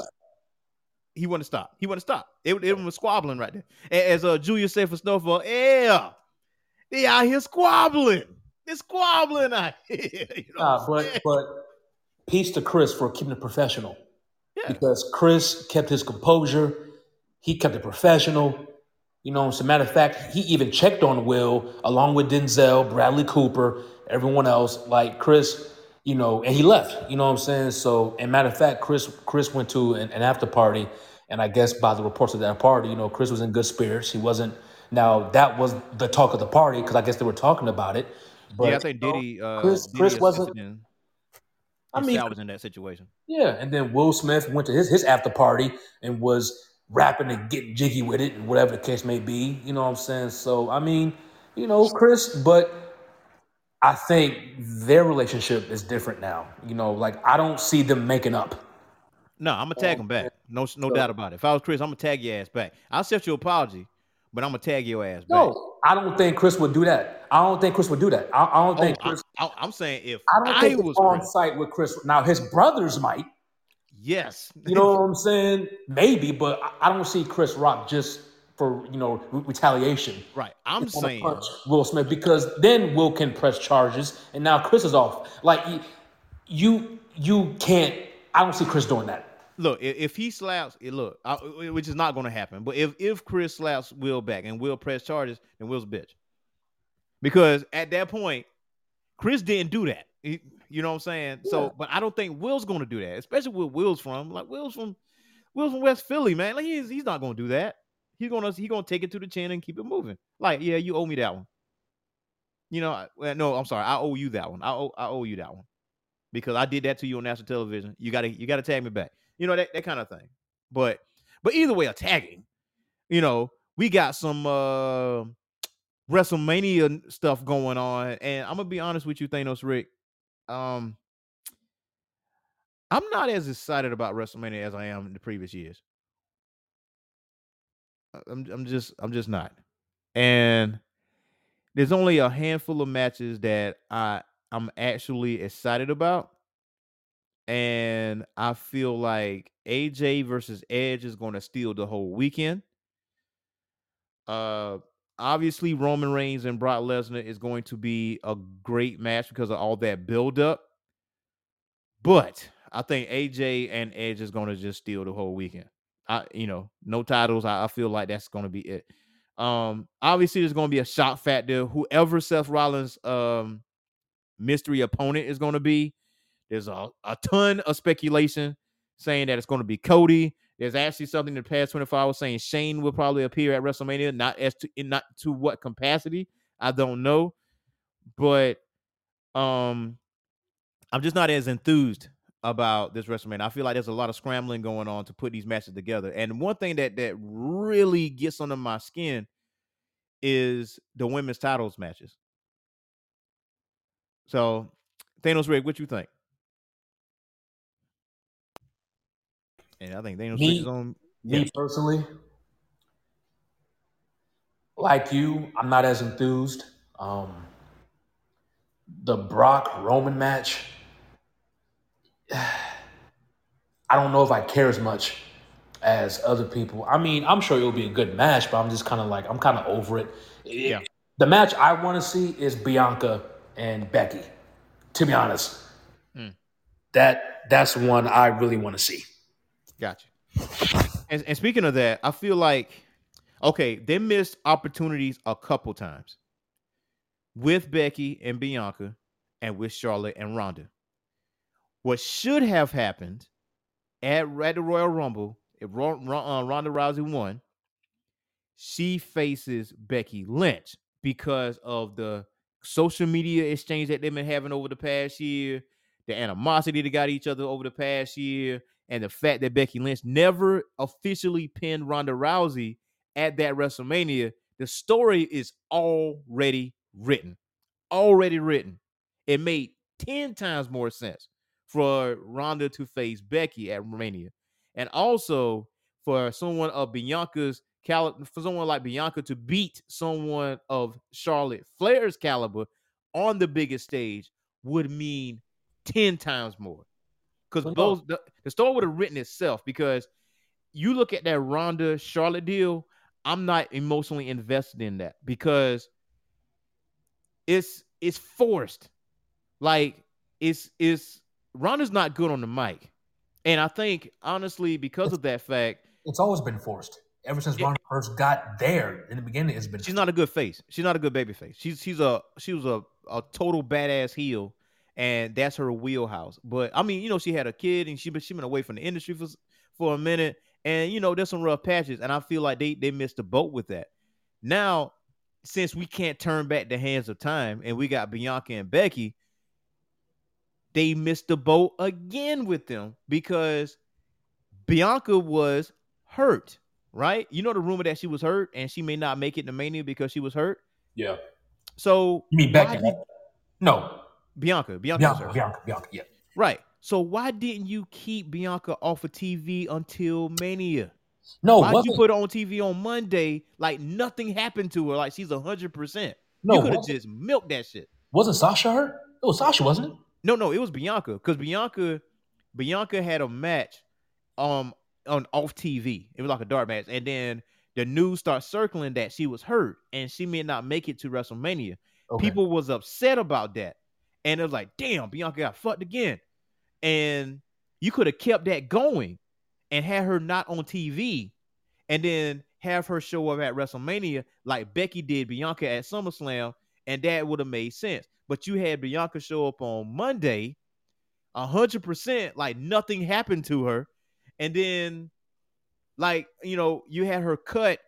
he wouldn't stop. He wouldn't stop. It, it was squabbling right there. As uh, Julius said for Snowfall, yeah, they out here squabbling. They're squabbling out here. You know
Nah, but but peace to Chris for keeping it professional.
Yeah.
Because Chris kept his composure. He kept it professional. You know, as a matter of fact, he even checked on Will along with Denzel, Bradley Cooper, everyone else. Like Chris, you know, and he left. You know what I'm saying? So, and matter of fact, Chris Chris went to an, an after party, and I guess by the reports of that party, you know, Chris was in good spirits. He wasn't. Now that was the talk of the party because I guess they were talking about it. But
yeah, I think Diddy. Uh,
Chris-
Diddy
Chris wasn't- I mean,
himself was in that situation.
Yeah, and then Will Smith went to his, his after party and was rapping and getting jiggy with it and whatever the case may be. You know what I'm saying? So I mean, you know, Chris, but I think their relationship is different now. You know, like I don't see them making up.
No, I'm gonna tag oh, him back. No, no doubt about it. If I was Chris, I'm gonna tag your ass back. I'll accept your apology, but I'm gonna tag your ass back.
No, I don't think Chris would do that. I don't think Chris would do that. I, I don't
Oh,
think Chris.
I, I'm saying if
I don't
I
think
was
on
Chris,
site with Chris. Now his brothers might.
yes,
You know what I'm saying? Maybe, but I- I don't see Chris Rock just for you know re- retaliation.
right. I'm saying
punch Will Smith because then Will can press charges, and now Chris is off. Like you, you can't. I don't see Chris doing that.
Look, if, he slaps, it look, I, which is not going to happen. But if if Chris slaps Will back and Will press charges, then Will's a bitch. Because at that point, Chris didn't do that. He- you know what I'm saying?
Yeah.
So, but I don't think Will's going to do that, especially where Will's from. Like Will's from Will's from West Philly, man. Like he's he's not going to do that. He's gonna he's gonna take it to the chin and keep it moving. Like, yeah, you owe me that one. You know, I- no, I'm sorry, I owe you that one. I owe I owe you that one because I did that to you on national television. You gotta you gotta tag me back. You know that that kind of thing. But but either way, a tagging. You know, we got some uh WrestleMania stuff going on, and I'm gonna be honest with you, Thanos Rick. Um, I'm not as excited about WrestleMania as I am in the previous years. I'm I'm just I'm just not. And there's only a handful of matches that I I'm actually excited about. And I feel like AJ versus Edge is going to steal the whole weekend. Uh obviously Roman Reigns and Brock Lesnar is going to be a great match because of all that build up. But I think AJ and Edge is going to just steal the whole weekend. I you know, no titles. I, I feel like that's going to be it. Um obviously there's going to be a shock factor. Whoever Seth Rollins um mystery opponent is going to be, there's a, a ton of speculation saying that it's going to be Cody. There's actually something in the past 24 hours saying Shane will probably appear at WrestleMania, not as to not to what capacity. I don't know. But um I'm just not as enthused about this WrestleMania. I feel like there's a lot of scrambling going on to put these matches together. And one thing that that really gets under my skin is the women's titles matches. So, Thanos Rick, what you think? And I think Thanos
Me-
on.
Me personally, like you, I'm not as enthused. Um, the Brock Roman match, I don't know if I care as much as other people. I mean, I'm sure it'll be a good match, but I'm just kind of like I'm kind of over it. It-
Yeah.
The match I want to see is Bianca and Becky. To be honest,
Hmm.
that that's one I really want to see.
Gotcha. And, and speaking of that, I feel like okay, they missed opportunities a couple times with Becky and Bianca, and with Charlotte and Ronda. What should have happened at, at the Royal Rumble, if uh, Ronda Rousey won, she faces Becky Lynch because of the social media exchange that they've been having over the past year, the animosity they got each other over the past year, and the fact that Becky Lynch never officially pinned Ronda Rousey at that WrestleMania. The story is already written. Already written. It made 10 times more sense for Ronda to face Becky at Mania. And also for someone of Bianca's caliber, for someone like Bianca to beat someone of Charlotte Flair's caliber on the biggest stage would mean 10 times more. Because those the, the story would have written itself because you look at that Ronda Charlotte deal, I'm not emotionally invested in that because it's it's forced. Like it's it's Ronda's not good on the mic. And I think honestly, because of that fact,
It's always been forced. Ever since Ronda first got there in the beginning, it's been
she's not a good face. She's not a good baby face. She's she's a she was a, a total badass heel, and that's her wheelhouse. But I mean, you know, she had a kid and she been she been away from the industry for for a minute, and you know, there's some rough patches, and I feel like they they missed the boat with that. Now, since we can't turn back the hands of time, and we got Bianca and Becky, they missed the boat again with them because Bianca was hurt, right? You know the rumor that she was hurt and she may not make it to Mania because she was hurt.
yeah.
So
You mean Becky?
did-
No,
Bianca, Bianca,
Bianca. Bianca, Bianca. Yeah.
right? So why didn't you keep Bianca off of TV until Mania?
No,
Why'd you put her on TV on Monday like nothing happened to her, like she's hundred percent?
No,
you could have just milked that shit.
Wasn't Sasha hurt? It was Sasha, wasn't it?
No, no, it was Bianca because Bianca, Bianca had a match, um, on off TV. It was like a dark match, and then the news starts circling that she was hurt and she may not make it to WrestleMania.
Okay.
People was upset about that, and it was like, damn, Bianca got fucked again. And you could have kept that going and had her not on TV, and then have her show up at WrestleMania like Becky did Bianca at SummerSlam, and that would have made sense. But you had Bianca show up on Monday, hundred percent, like nothing happened to her, and then, like you know, you had her cut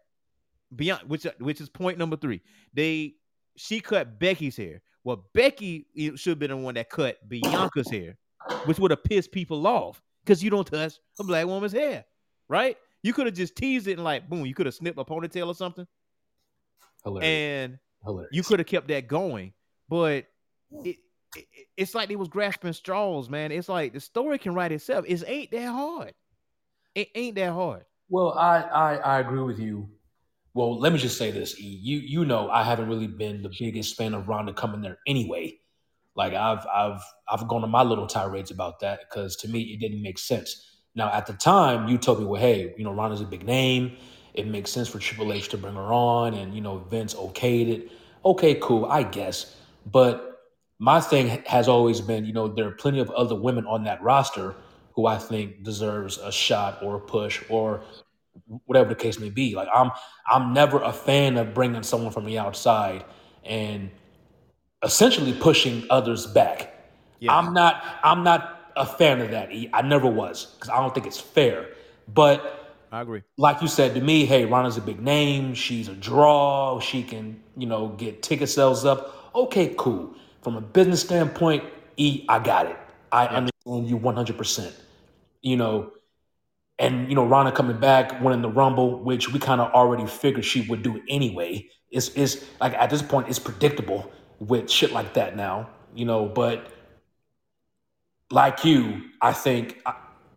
Bianca, which which is point number three. They she cut Becky's hair. Well, Becky should have been the one that cut Bianca's hair, which would have pissed people off because you don't touch a black woman's hair, right? You could have just teased it and like, boom, you could have snipped a ponytail or something,
Hilarious.
and
Hilarious.
you could have kept that going. But it, it it's like they was grasping straws, man. It's like the story can write itself. It ain't that hard. It ain't that hard.
Well, I, I I agree with you. Well, let me just say this. You you know I haven't really been the biggest fan of Ronda coming there anyway. Like I've I've I've gone on my little tirades about that because to me it didn't make sense. Now at the time you told me, well, hey, you know Ronda's a big name. It makes sense for Triple H to bring her on, and you know Vince okayed it. Okay, cool, I guess. But my thing has always been, you know, there are plenty of other women on that roster who I think deserves a shot or a push or whatever the case may be. Like I'm I'm never a fan of bringing someone from the outside and essentially pushing others back.
Yeah.
I'm not I'm not a fan of that. E. I never was because I don't think it's fair. But
I agree.
like you said to me, hey, Ronda's a big name. She's a draw. She can, you know, get ticket sales up. Okay, cool. From a business standpoint, E, I got it. I understand you 100%. You know, and, you know, Ronda coming back, winning the Rumble, which we kind of already figured she would do anyway. It's, it's like at this point, it's predictable with shit like that now, you know, but like you, I think,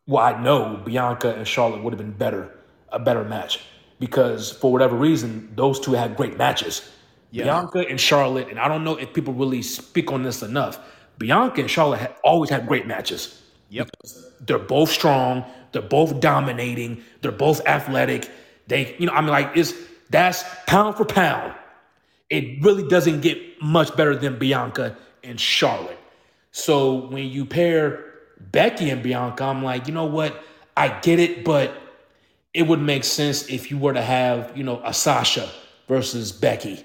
well, I know Bianca and Charlotte would have been better, a better match because for whatever reason, those two had great matches.
Yeah.
Bianca and Charlotte, and I don't know if people really speak on this enough. Bianca and Charlotte had always had great matches.
Yep.
They're both strong. They're both dominating. They're both athletic. They, you know, I mean, like it's that's pound for pound. It really doesn't get much better than Bianca and Charlotte. So when you pair Becky and Bianca, I'm like, you know what? I get it, but it would make sense if you were to have, you know, a Sasha versus Becky.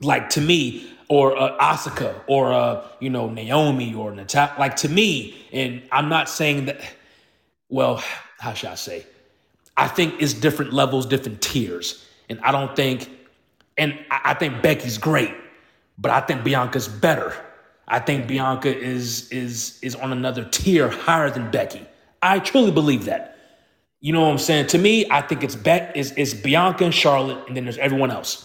Like to me, or uh, Asuka, or uh, you know, Naomi, or Natalya. Like to me, and I'm not saying that. Well, how should I say? I think it's different levels, different tiers, and I don't think. And I, I think Becky's great, but I think Bianca's better. I think Bianca is is is on another tier higher than Becky. I truly believe that. You know what I'm saying? To me, I think it's Beck is is Bianca and Charlotte, and then there's everyone else.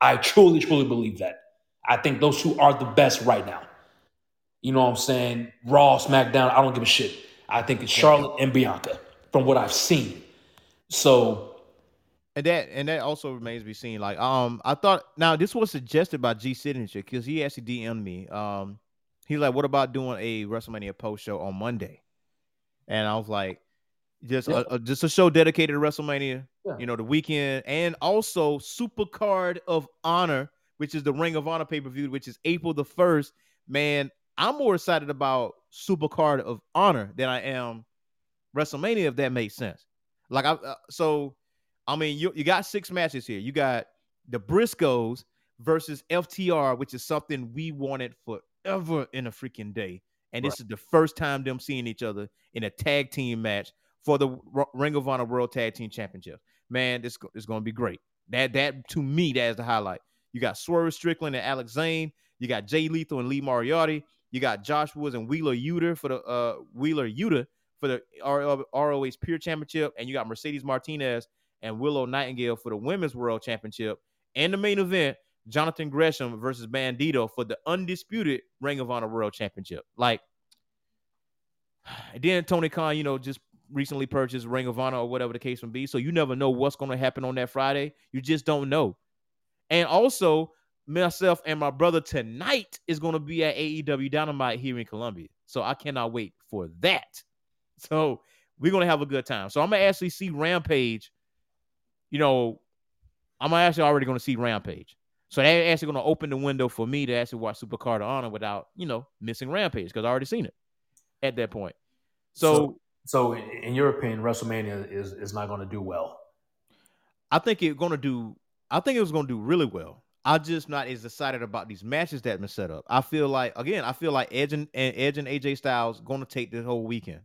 I truly, truly believe that. I think those two are the best right now. You know what I'm saying? Raw, SmackDown, I don't give a shit. I think it's Charlotte and Bianca from what I've seen. So
And that and that also remains to be seen. Like, um, I thought now this was suggested by G Signature because he actually DM'd me. Um, he's like, "What about doing a WrestleMania post show on Monday?" And I was like, "Just
Yeah.
a, a- just a show dedicated to WrestleMania,
Yeah.
you know, the weekend, and also Supercard of Honor, which is the Ring of Honor pay per view, which is April the first. Man, I'm more excited about Supercard of Honor than I am WrestleMania, if that makes sense. Like, I uh, so." I mean, you you got six matches here. You got the Briscoes versus FTR, which is something we wanted forever in a freaking day. And this is the first time them seeing each other in a tag team match for the R- Ring of Honor World Tag Team Championship. Man, this is going to be great. That that to me that is the highlight. You got Swerve Strickland and Alex Zayne. You got Jay Lethal and Lee Moriarty. You got Josh Woods and Wheeler Yuta for the uh Wheeler Yuta for the ROH Pure Championship, and you got Mercedes Martinez and Willow Nightingale for the Women's World Championship. And the main event, Jonathan Gresham versus Bandito for the undisputed Ring of Honor World Championship. Like, and then Tony Khan, you know, just recently purchased Ring of Honor or whatever the case may be. So you never know what's going to happen on that Friday. You just don't know. And also, myself and my brother tonight is going to be at AEW Dynamite here in Columbia. So I cannot wait for that. So we're going to have a good time. So I'm going to actually see Rampage. You know, I'm actually already going to see Rampage. So they're actually going to open the window for me to actually watch Supercard of Honor without, you know, missing Rampage because I already seen it at that point. So,
so in your opinion, WrestleMania is is not going to do well.
I think it's going to do. I think it was going to do really well. I'm just not as excited about these matches that have been set up. I feel like again, I feel like Edge and, and Edge and AJ Styles going to take this whole weekend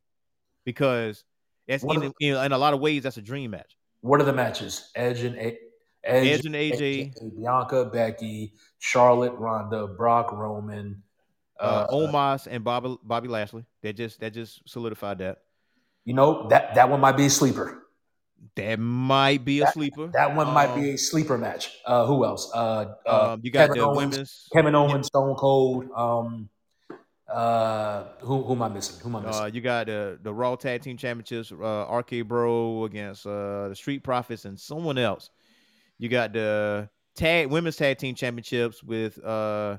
because that's in,
are-
in, in a lot of ways that's a dream match.
What are the matches? Edge and A- Edge,
Edge and AJ.
Bianca, Becky, Charlotte, Ronda, Brock, Roman.
Uh,
Uh,
Omos and Bobby Bobby Lashley. That just that just solidified that.
you know that that one might be a sleeper.
That might be a sleeper.
That one might
Um,
be a sleeper match. Uh, who else? Uh, uh,
Um, you got
Kevin
the
Owens,
women's.
Kevin Owens, Stone Cold. Um, uh, who who am I missing? Who am I missing?
Uh, you got the the Raw Tag Team Championships, uh, RK Bro against uh, the Street Profits and someone else. You got the tag women's tag team championships with uh,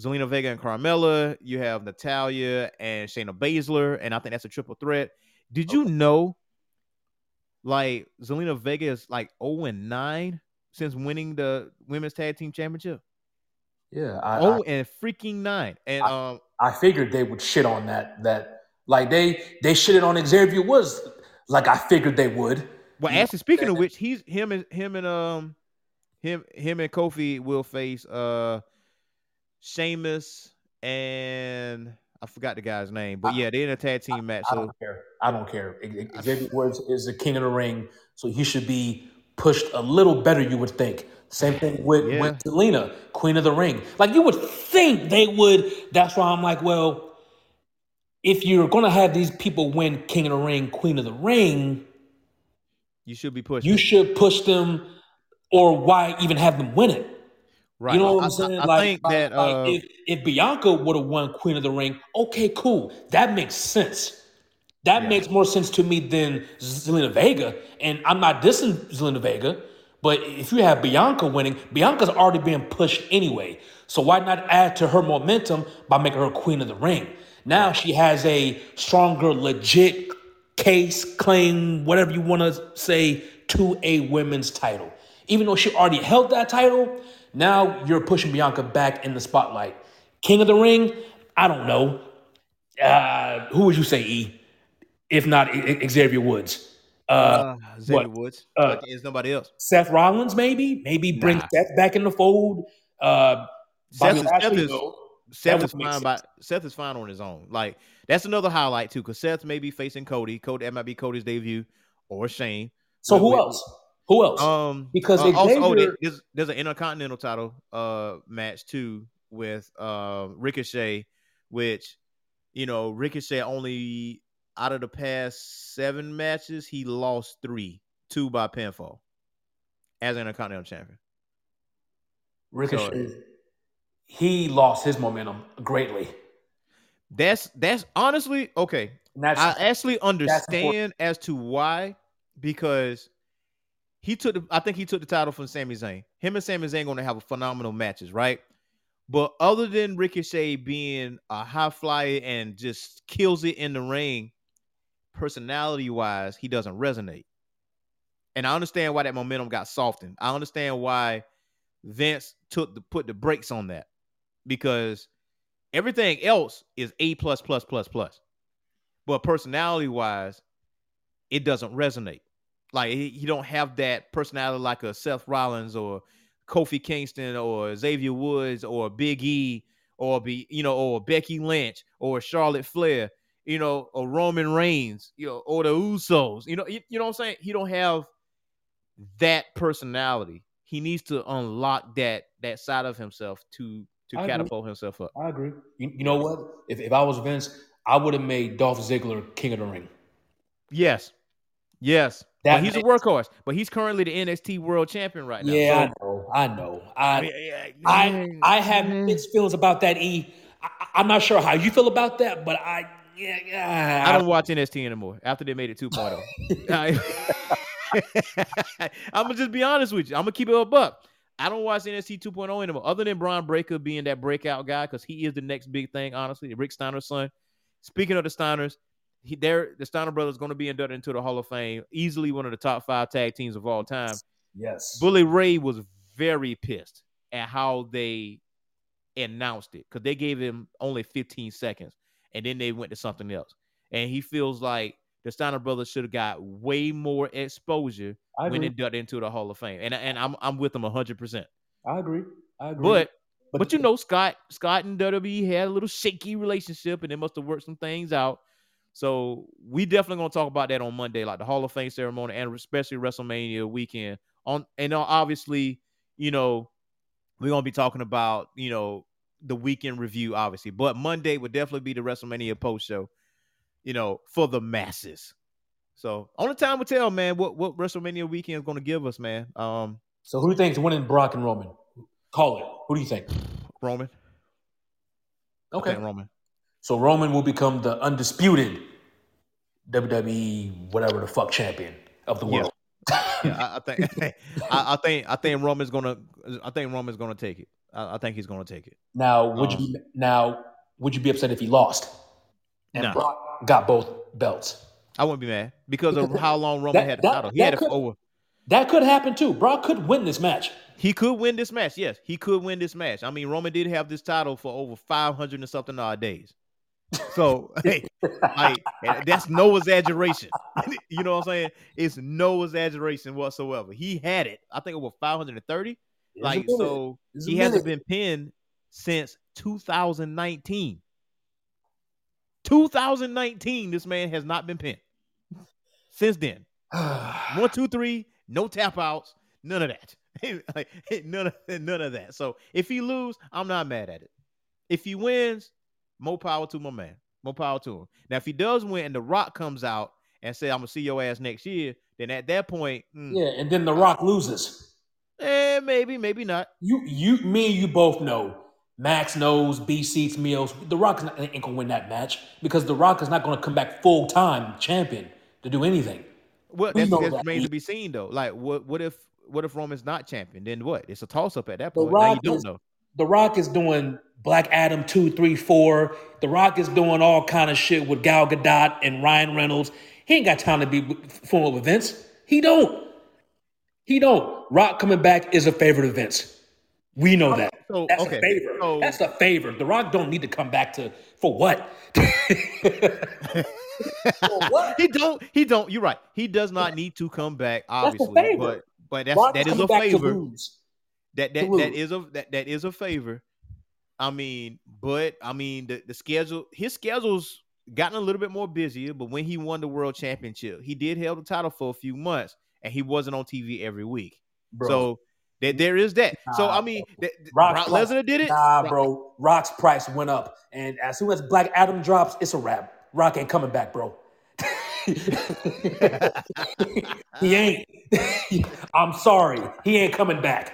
Zelina Vega and Carmella. You have Natalya and Shayna Baszler, and I think that's a triple threat. Did you know, like Zelina Vega is like zero and nine since winning the women's tag team championship?
yeah, I, I,
Oh, and freaking nine, and um,
I figured they would shit on that. That like they they shitted on Xavier Woods. Like I figured they would.
Well, actually, speaking of which, he's him and him and um him him and Kofi will face uh Sheamus and I forgot the guy's name, but yeah, they're in a tag team match.
I
So
don't care. I don't care. Xavier Woods is the king of the ring, so he should be pushed a little better. You would think. Same thing with
Yeah.
with Zelina, Queen of the Ring. Like you would think they would. That's why I'm like, well, if you're gonna have these people win King of the Ring, Queen of the Ring,
you should be pushed.
you should push them, or why even have them win it?
Right.
You know what
I-
I'm saying?
I, I
like,
think that
like,
uh,
if, if Bianca would have won Queen of the Ring, okay, cool. That makes sense. That
Yeah.
makes more sense to me than Zelina Vega. And I'm not dissing Zelina Vega, but if you have Bianca winning, Bianca's already being pushed anyway. So why not add to her momentum by making her Queen of the Ring? Now she has a stronger, legit case, claim, whatever you want to say, to a women's title. Even though she already held that title, now you're pushing Bianca back in the spotlight. King of the Ring, I don't know. Uh, who would you say, E? If not I- I- Xavier Woods. Uh,
Uh, Xavier
what?
Woods.
Uh,
there's nobody else.
Seth Rollins, maybe? Maybe bring
Nah.
Seth back in the fold. Uh,
Seth is, Seth is. Seth is fine by. Seth is fine on his own. Like that's another highlight too, because Seth may be facing Cody. Cody that might be Cody's debut or Shane.
So who else? Who else?
Um,
Because
uh, also oh, there's there's an intercontinental title uh match too with uh Ricochet, which you know Ricochet only out of the past seven matches he lost three, two by pinfall as an intercontinental champion.
Ricochet. he lost his momentum greatly.
That's that's honestly okay.
That's
I actually understand as to why because he took the, I think he took the title from Sami Zayn. Him and Sami Zayn going to have a phenomenal matches, right? But other than Ricochet being a high flyer and just kills it in the ring, personality wise, he doesn't resonate. And I understand why that momentum got softened. I understand why Vince took the put the brakes on that because everything else is A plus plus plus plus. But personality wise, it doesn't resonate. Like he, he don't have that personality like a Seth Rollins or Kofi Kingston or Xavier Woods or Big E or be you know or Becky Lynch or Charlotte Flair, you know, or Roman Reigns, you know, or the Usos. You know, you, you know what I'm saying? He don't have that personality. He needs to unlock that that side of himself to to
I agree.
catapult himself up.
I agree. You, you know what? If, if I was Vince, I would have made Dolph Ziggler king of the ring.
Yes. Yes.
That
but he's a workhorse. But he's currently the NXT world champion right now.
Yeah,
So-
I know. I know. I
Yeah,
I I have
yeah.
mixed feelings about that. E. I, I'm not sure how you feel about that, but I yeah, yeah
I don't watch NXT anymore after they made it 2.0. I- I'm gonna just be honest with you. I'm gonna keep it a buck. I don't watch NXT 2.0 anymore, other than Bron Breakker being that breakout guy because he is the next big thing. Honestly, Rick Steiner's son. Speaking of the Steiners, he, they're the Steiner brothers going to be inducted into the Hall of Fame, easily one of the top five tag teams of all time.
yes.
Bully Ray was very pissed at how they announced it because they gave him only 15 seconds and then they went to something else. And he feels like the Steiner brothers should have got way more exposure
I
when
agree.
inducted into the Hall of Fame. And and I'm I'm with them 100%.
I agree. I agree.
But but, you know Scott Scott and WWE had a little shaky relationship and they must have worked some things out. So we definitely gonna talk about that on Monday, like the Hall of Fame ceremony and especially WrestleMania weekend. On and obviously, you know, we're gonna be talking about you know the weekend review, obviously. But Monday would definitely be the WrestleMania post show, you know, for the masses. So only time will tell, man, what what WrestleMania weekend is gonna give us, man. Um,
so who do you think is winning Brock and Roman? Call it. Who do you think?
Roman.
Okay.
Roman.
So Roman will become the undisputed WWE whatever the fuck champion of the world.
Yeah, I, I think I, I think I think Roman's gonna I think Roman's gonna take it. I, I think he's gonna take it.
Now, would
Um,
you be, now would you be upset if he lost and
No.
Brock got both belts?
I wouldn't be mad because of how long Roman
that-
had the title. He had it for
could-
over.
That could happen too. Brock could win this match.
He could win this match. Yes, he could win this match. I mean, Roman did have this title for over five hundred and something odd days. So, hey, like eh, that's no exaggeration. you know what I'm saying? It's no exaggeration whatsoever. He had it. I think it was 530.
It's
Like so,
It's
he hasn't been pinned since 2019. 2019, this man has not been pinned since then. One, two, three, no tap outs, none of that. Like, none of none of that. So if he lose, I'm not mad at it. If he wins, more power to my man. More power to him. Now, if he does win and The Rock comes out and say, "I'm gonna see your ass next year," then at that point, mm,
yeah, and then The Rock loses.
eh, maybe, maybe not.
You, you, me, and you both know. Max knows. B seats meals. The Rock not, ain't gonna win that match because The Rock is not gonna come back full time champion to do anything.
Well,
We
that's, that's
that.
remains to be seen though. Like, what what if what if Roman's not champion? Then what? It's a toss up at that
The
point. Now you
Rock
don't
is-
know.
The Rock is doing Black Adam two, three, four. The Rock is doing all kind of shit with Gal Gadot and Ryan Reynolds. He ain't got time to be fooling with Vince. He don't. He don't. Rock coming back is a favorite of Vince. We know that.
So,
That's
okay,
a favor.
so-
That's a favor. The Rock don't need to come back to for what? for what?
he don't. He don't. You're right. He does not need to come back,
a
obviously.
favor.
But but that's
Rock
that is a
back to
favor. That that that a that, that is a favor. I mean, but I mean the, the schedule his schedule's gotten a little bit more busier, but when he won the world championship, he did hold the title for a few months and he wasn't on TV every week.
Bro.
So that there is that. so I mean that, that-
Rock
Brock Lesnar did it.
Nah, bro. Rock's price went up, and as soon as Black Adam drops, it's a wrap. Rock ain't coming back, bro. he ain't. I'm sorry, he ain't coming back.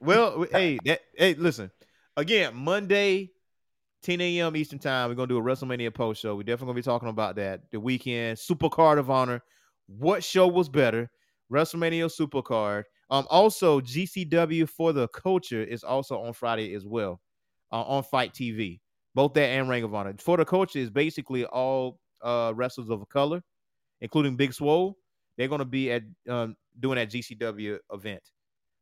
Well, hey, that, hey, listen. Again, Monday, 10 a.m. Eastern time. We're gonna do a WrestleMania post show. We're definitely gonna be talking about that. The weekend, Supercard of Honor. What show was better? WrestleMania Super Card. Um, also GCW for the Culture is also on Friday as well, uh, on FITE TV. Both that and Ring of Honor. For the Culture is basically all uh wrestlers of color, including Big Swole. They're gonna be at um doing that GCW event.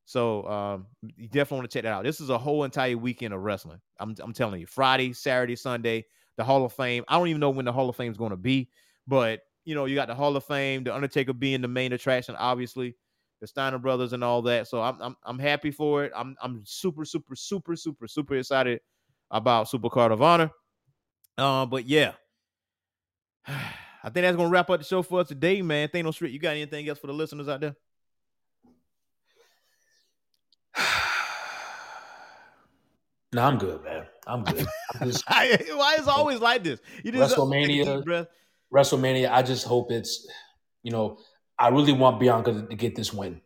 So um, you definitely want to check that out. This is a whole entire weekend of wrestling. I'm, I'm telling you, Friday, Saturday, Sunday, the Hall of Fame. I don't even know when the Hall of Fame is going to be, but you know, you got the Hall of Fame, the Undertaker being the main attraction, obviously, the Steiner brothers and all that. So I'm I'm, I'm happy for it. I'm I'm super super super super super excited about Supercard of Honor. Uh, but yeah. I think that's gonna wrap up the show for us today, man. Thanos Street, you got anything else for the listeners out there?
No, I'm good, man. I'm good. I'm just,
Why is always like this? You just
WrestleMania. WrestleMania. I just hope it's, you know, I really want Bianca to, to get this win.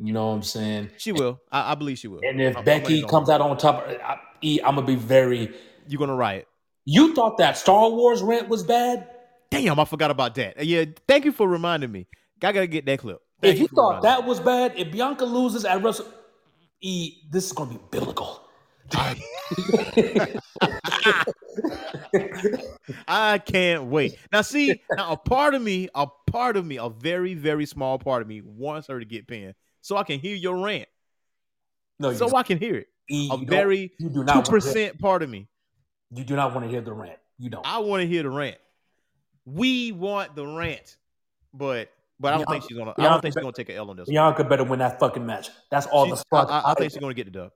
You know what I'm saying?
She will. I, I believe she will.
And if
I'm-
Becky comes out on top, I, am gonna be very.
you're gonna riot.
You thought that Star Wars rant was bad?
Damn, I forgot about that. Uh, Yeah, thank you for reminding me. I gotta get that clip. Thank
if you
for
thought that was bad, if Bianca loses at Wrestle, E, this is gonna be biblical.
I can't wait. Now, see, now a part of me, a part of me, a very, very small part of me wants her to get pinned so I can hear your rant.
No, you,
So I can hear it.
E,
A
you
very
you do
two
not want to hear,
percent part of me.
you do not want to hear the rant. You don't.
I want to hear the rant. We want the rant, but but I don't think she's gonna. I don't think she's gonna take an L on this. one.
Bianca better win that fucking match. That's all
She's-
the
I,
fuck.
I, I think she's gonna get the dub.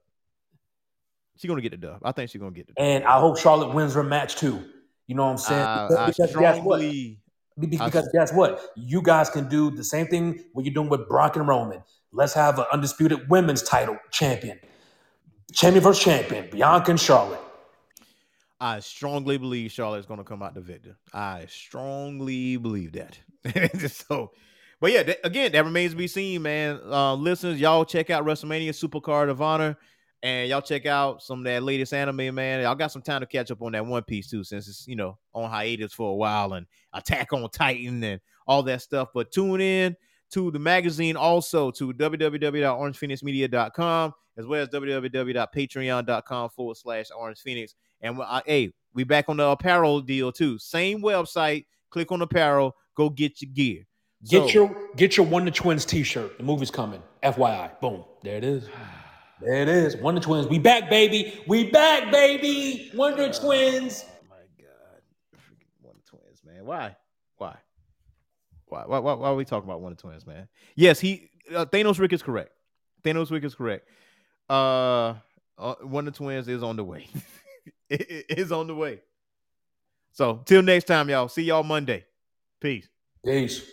She's gonna get the dub. I think she's gonna get the dub.
and I hope Charlotte wins her match too. You know what I'm saying?
Uh,
Because-
I
because guess what?
strongly.
Be- be-
I-
Because guess what? You guys can do the same thing what you're doing with Brock and Roman. Let's have an undisputed women's title champion. Champion versus champion. Bianca and Charlotte.
I strongly believe Charlotte's going to come out the victor. I strongly believe that. so, but yeah, again, that remains to be seen, man. Uh, listeners, y'all check out WrestleMania Supercard of Honor, and y'all check out some of that latest anime, man. Y'all got some time to catch up on that One Piece too, since it's you know on hiatus for a while, and Attack on Titan and all that stuff. But tune in to the magazine also to www.orangephoenixmedia.com as well as www.patreon.com forward slash orange phoenix. And I, hey, we back on the apparel deal too. Same website. Click on apparel. Go get your gear.
Get
So-
your get your Wonder Twins t-shirt. The movie's coming. FYI. Boom. There it is. There it is. Wonder Twins. We back, baby. We back, baby. Wonder Twins.
Oh my god, Freaking one of the twins, man. Why? Why? Why? Why? Why, why are we talking about Wonder twins, man? Yes, he uh, Thanos Rick is correct. Thanos Rick is correct. Uh, uh one of the twins is on the way. is on the way. So till next time, y'all. See y'all Monday. Peace.
Peace.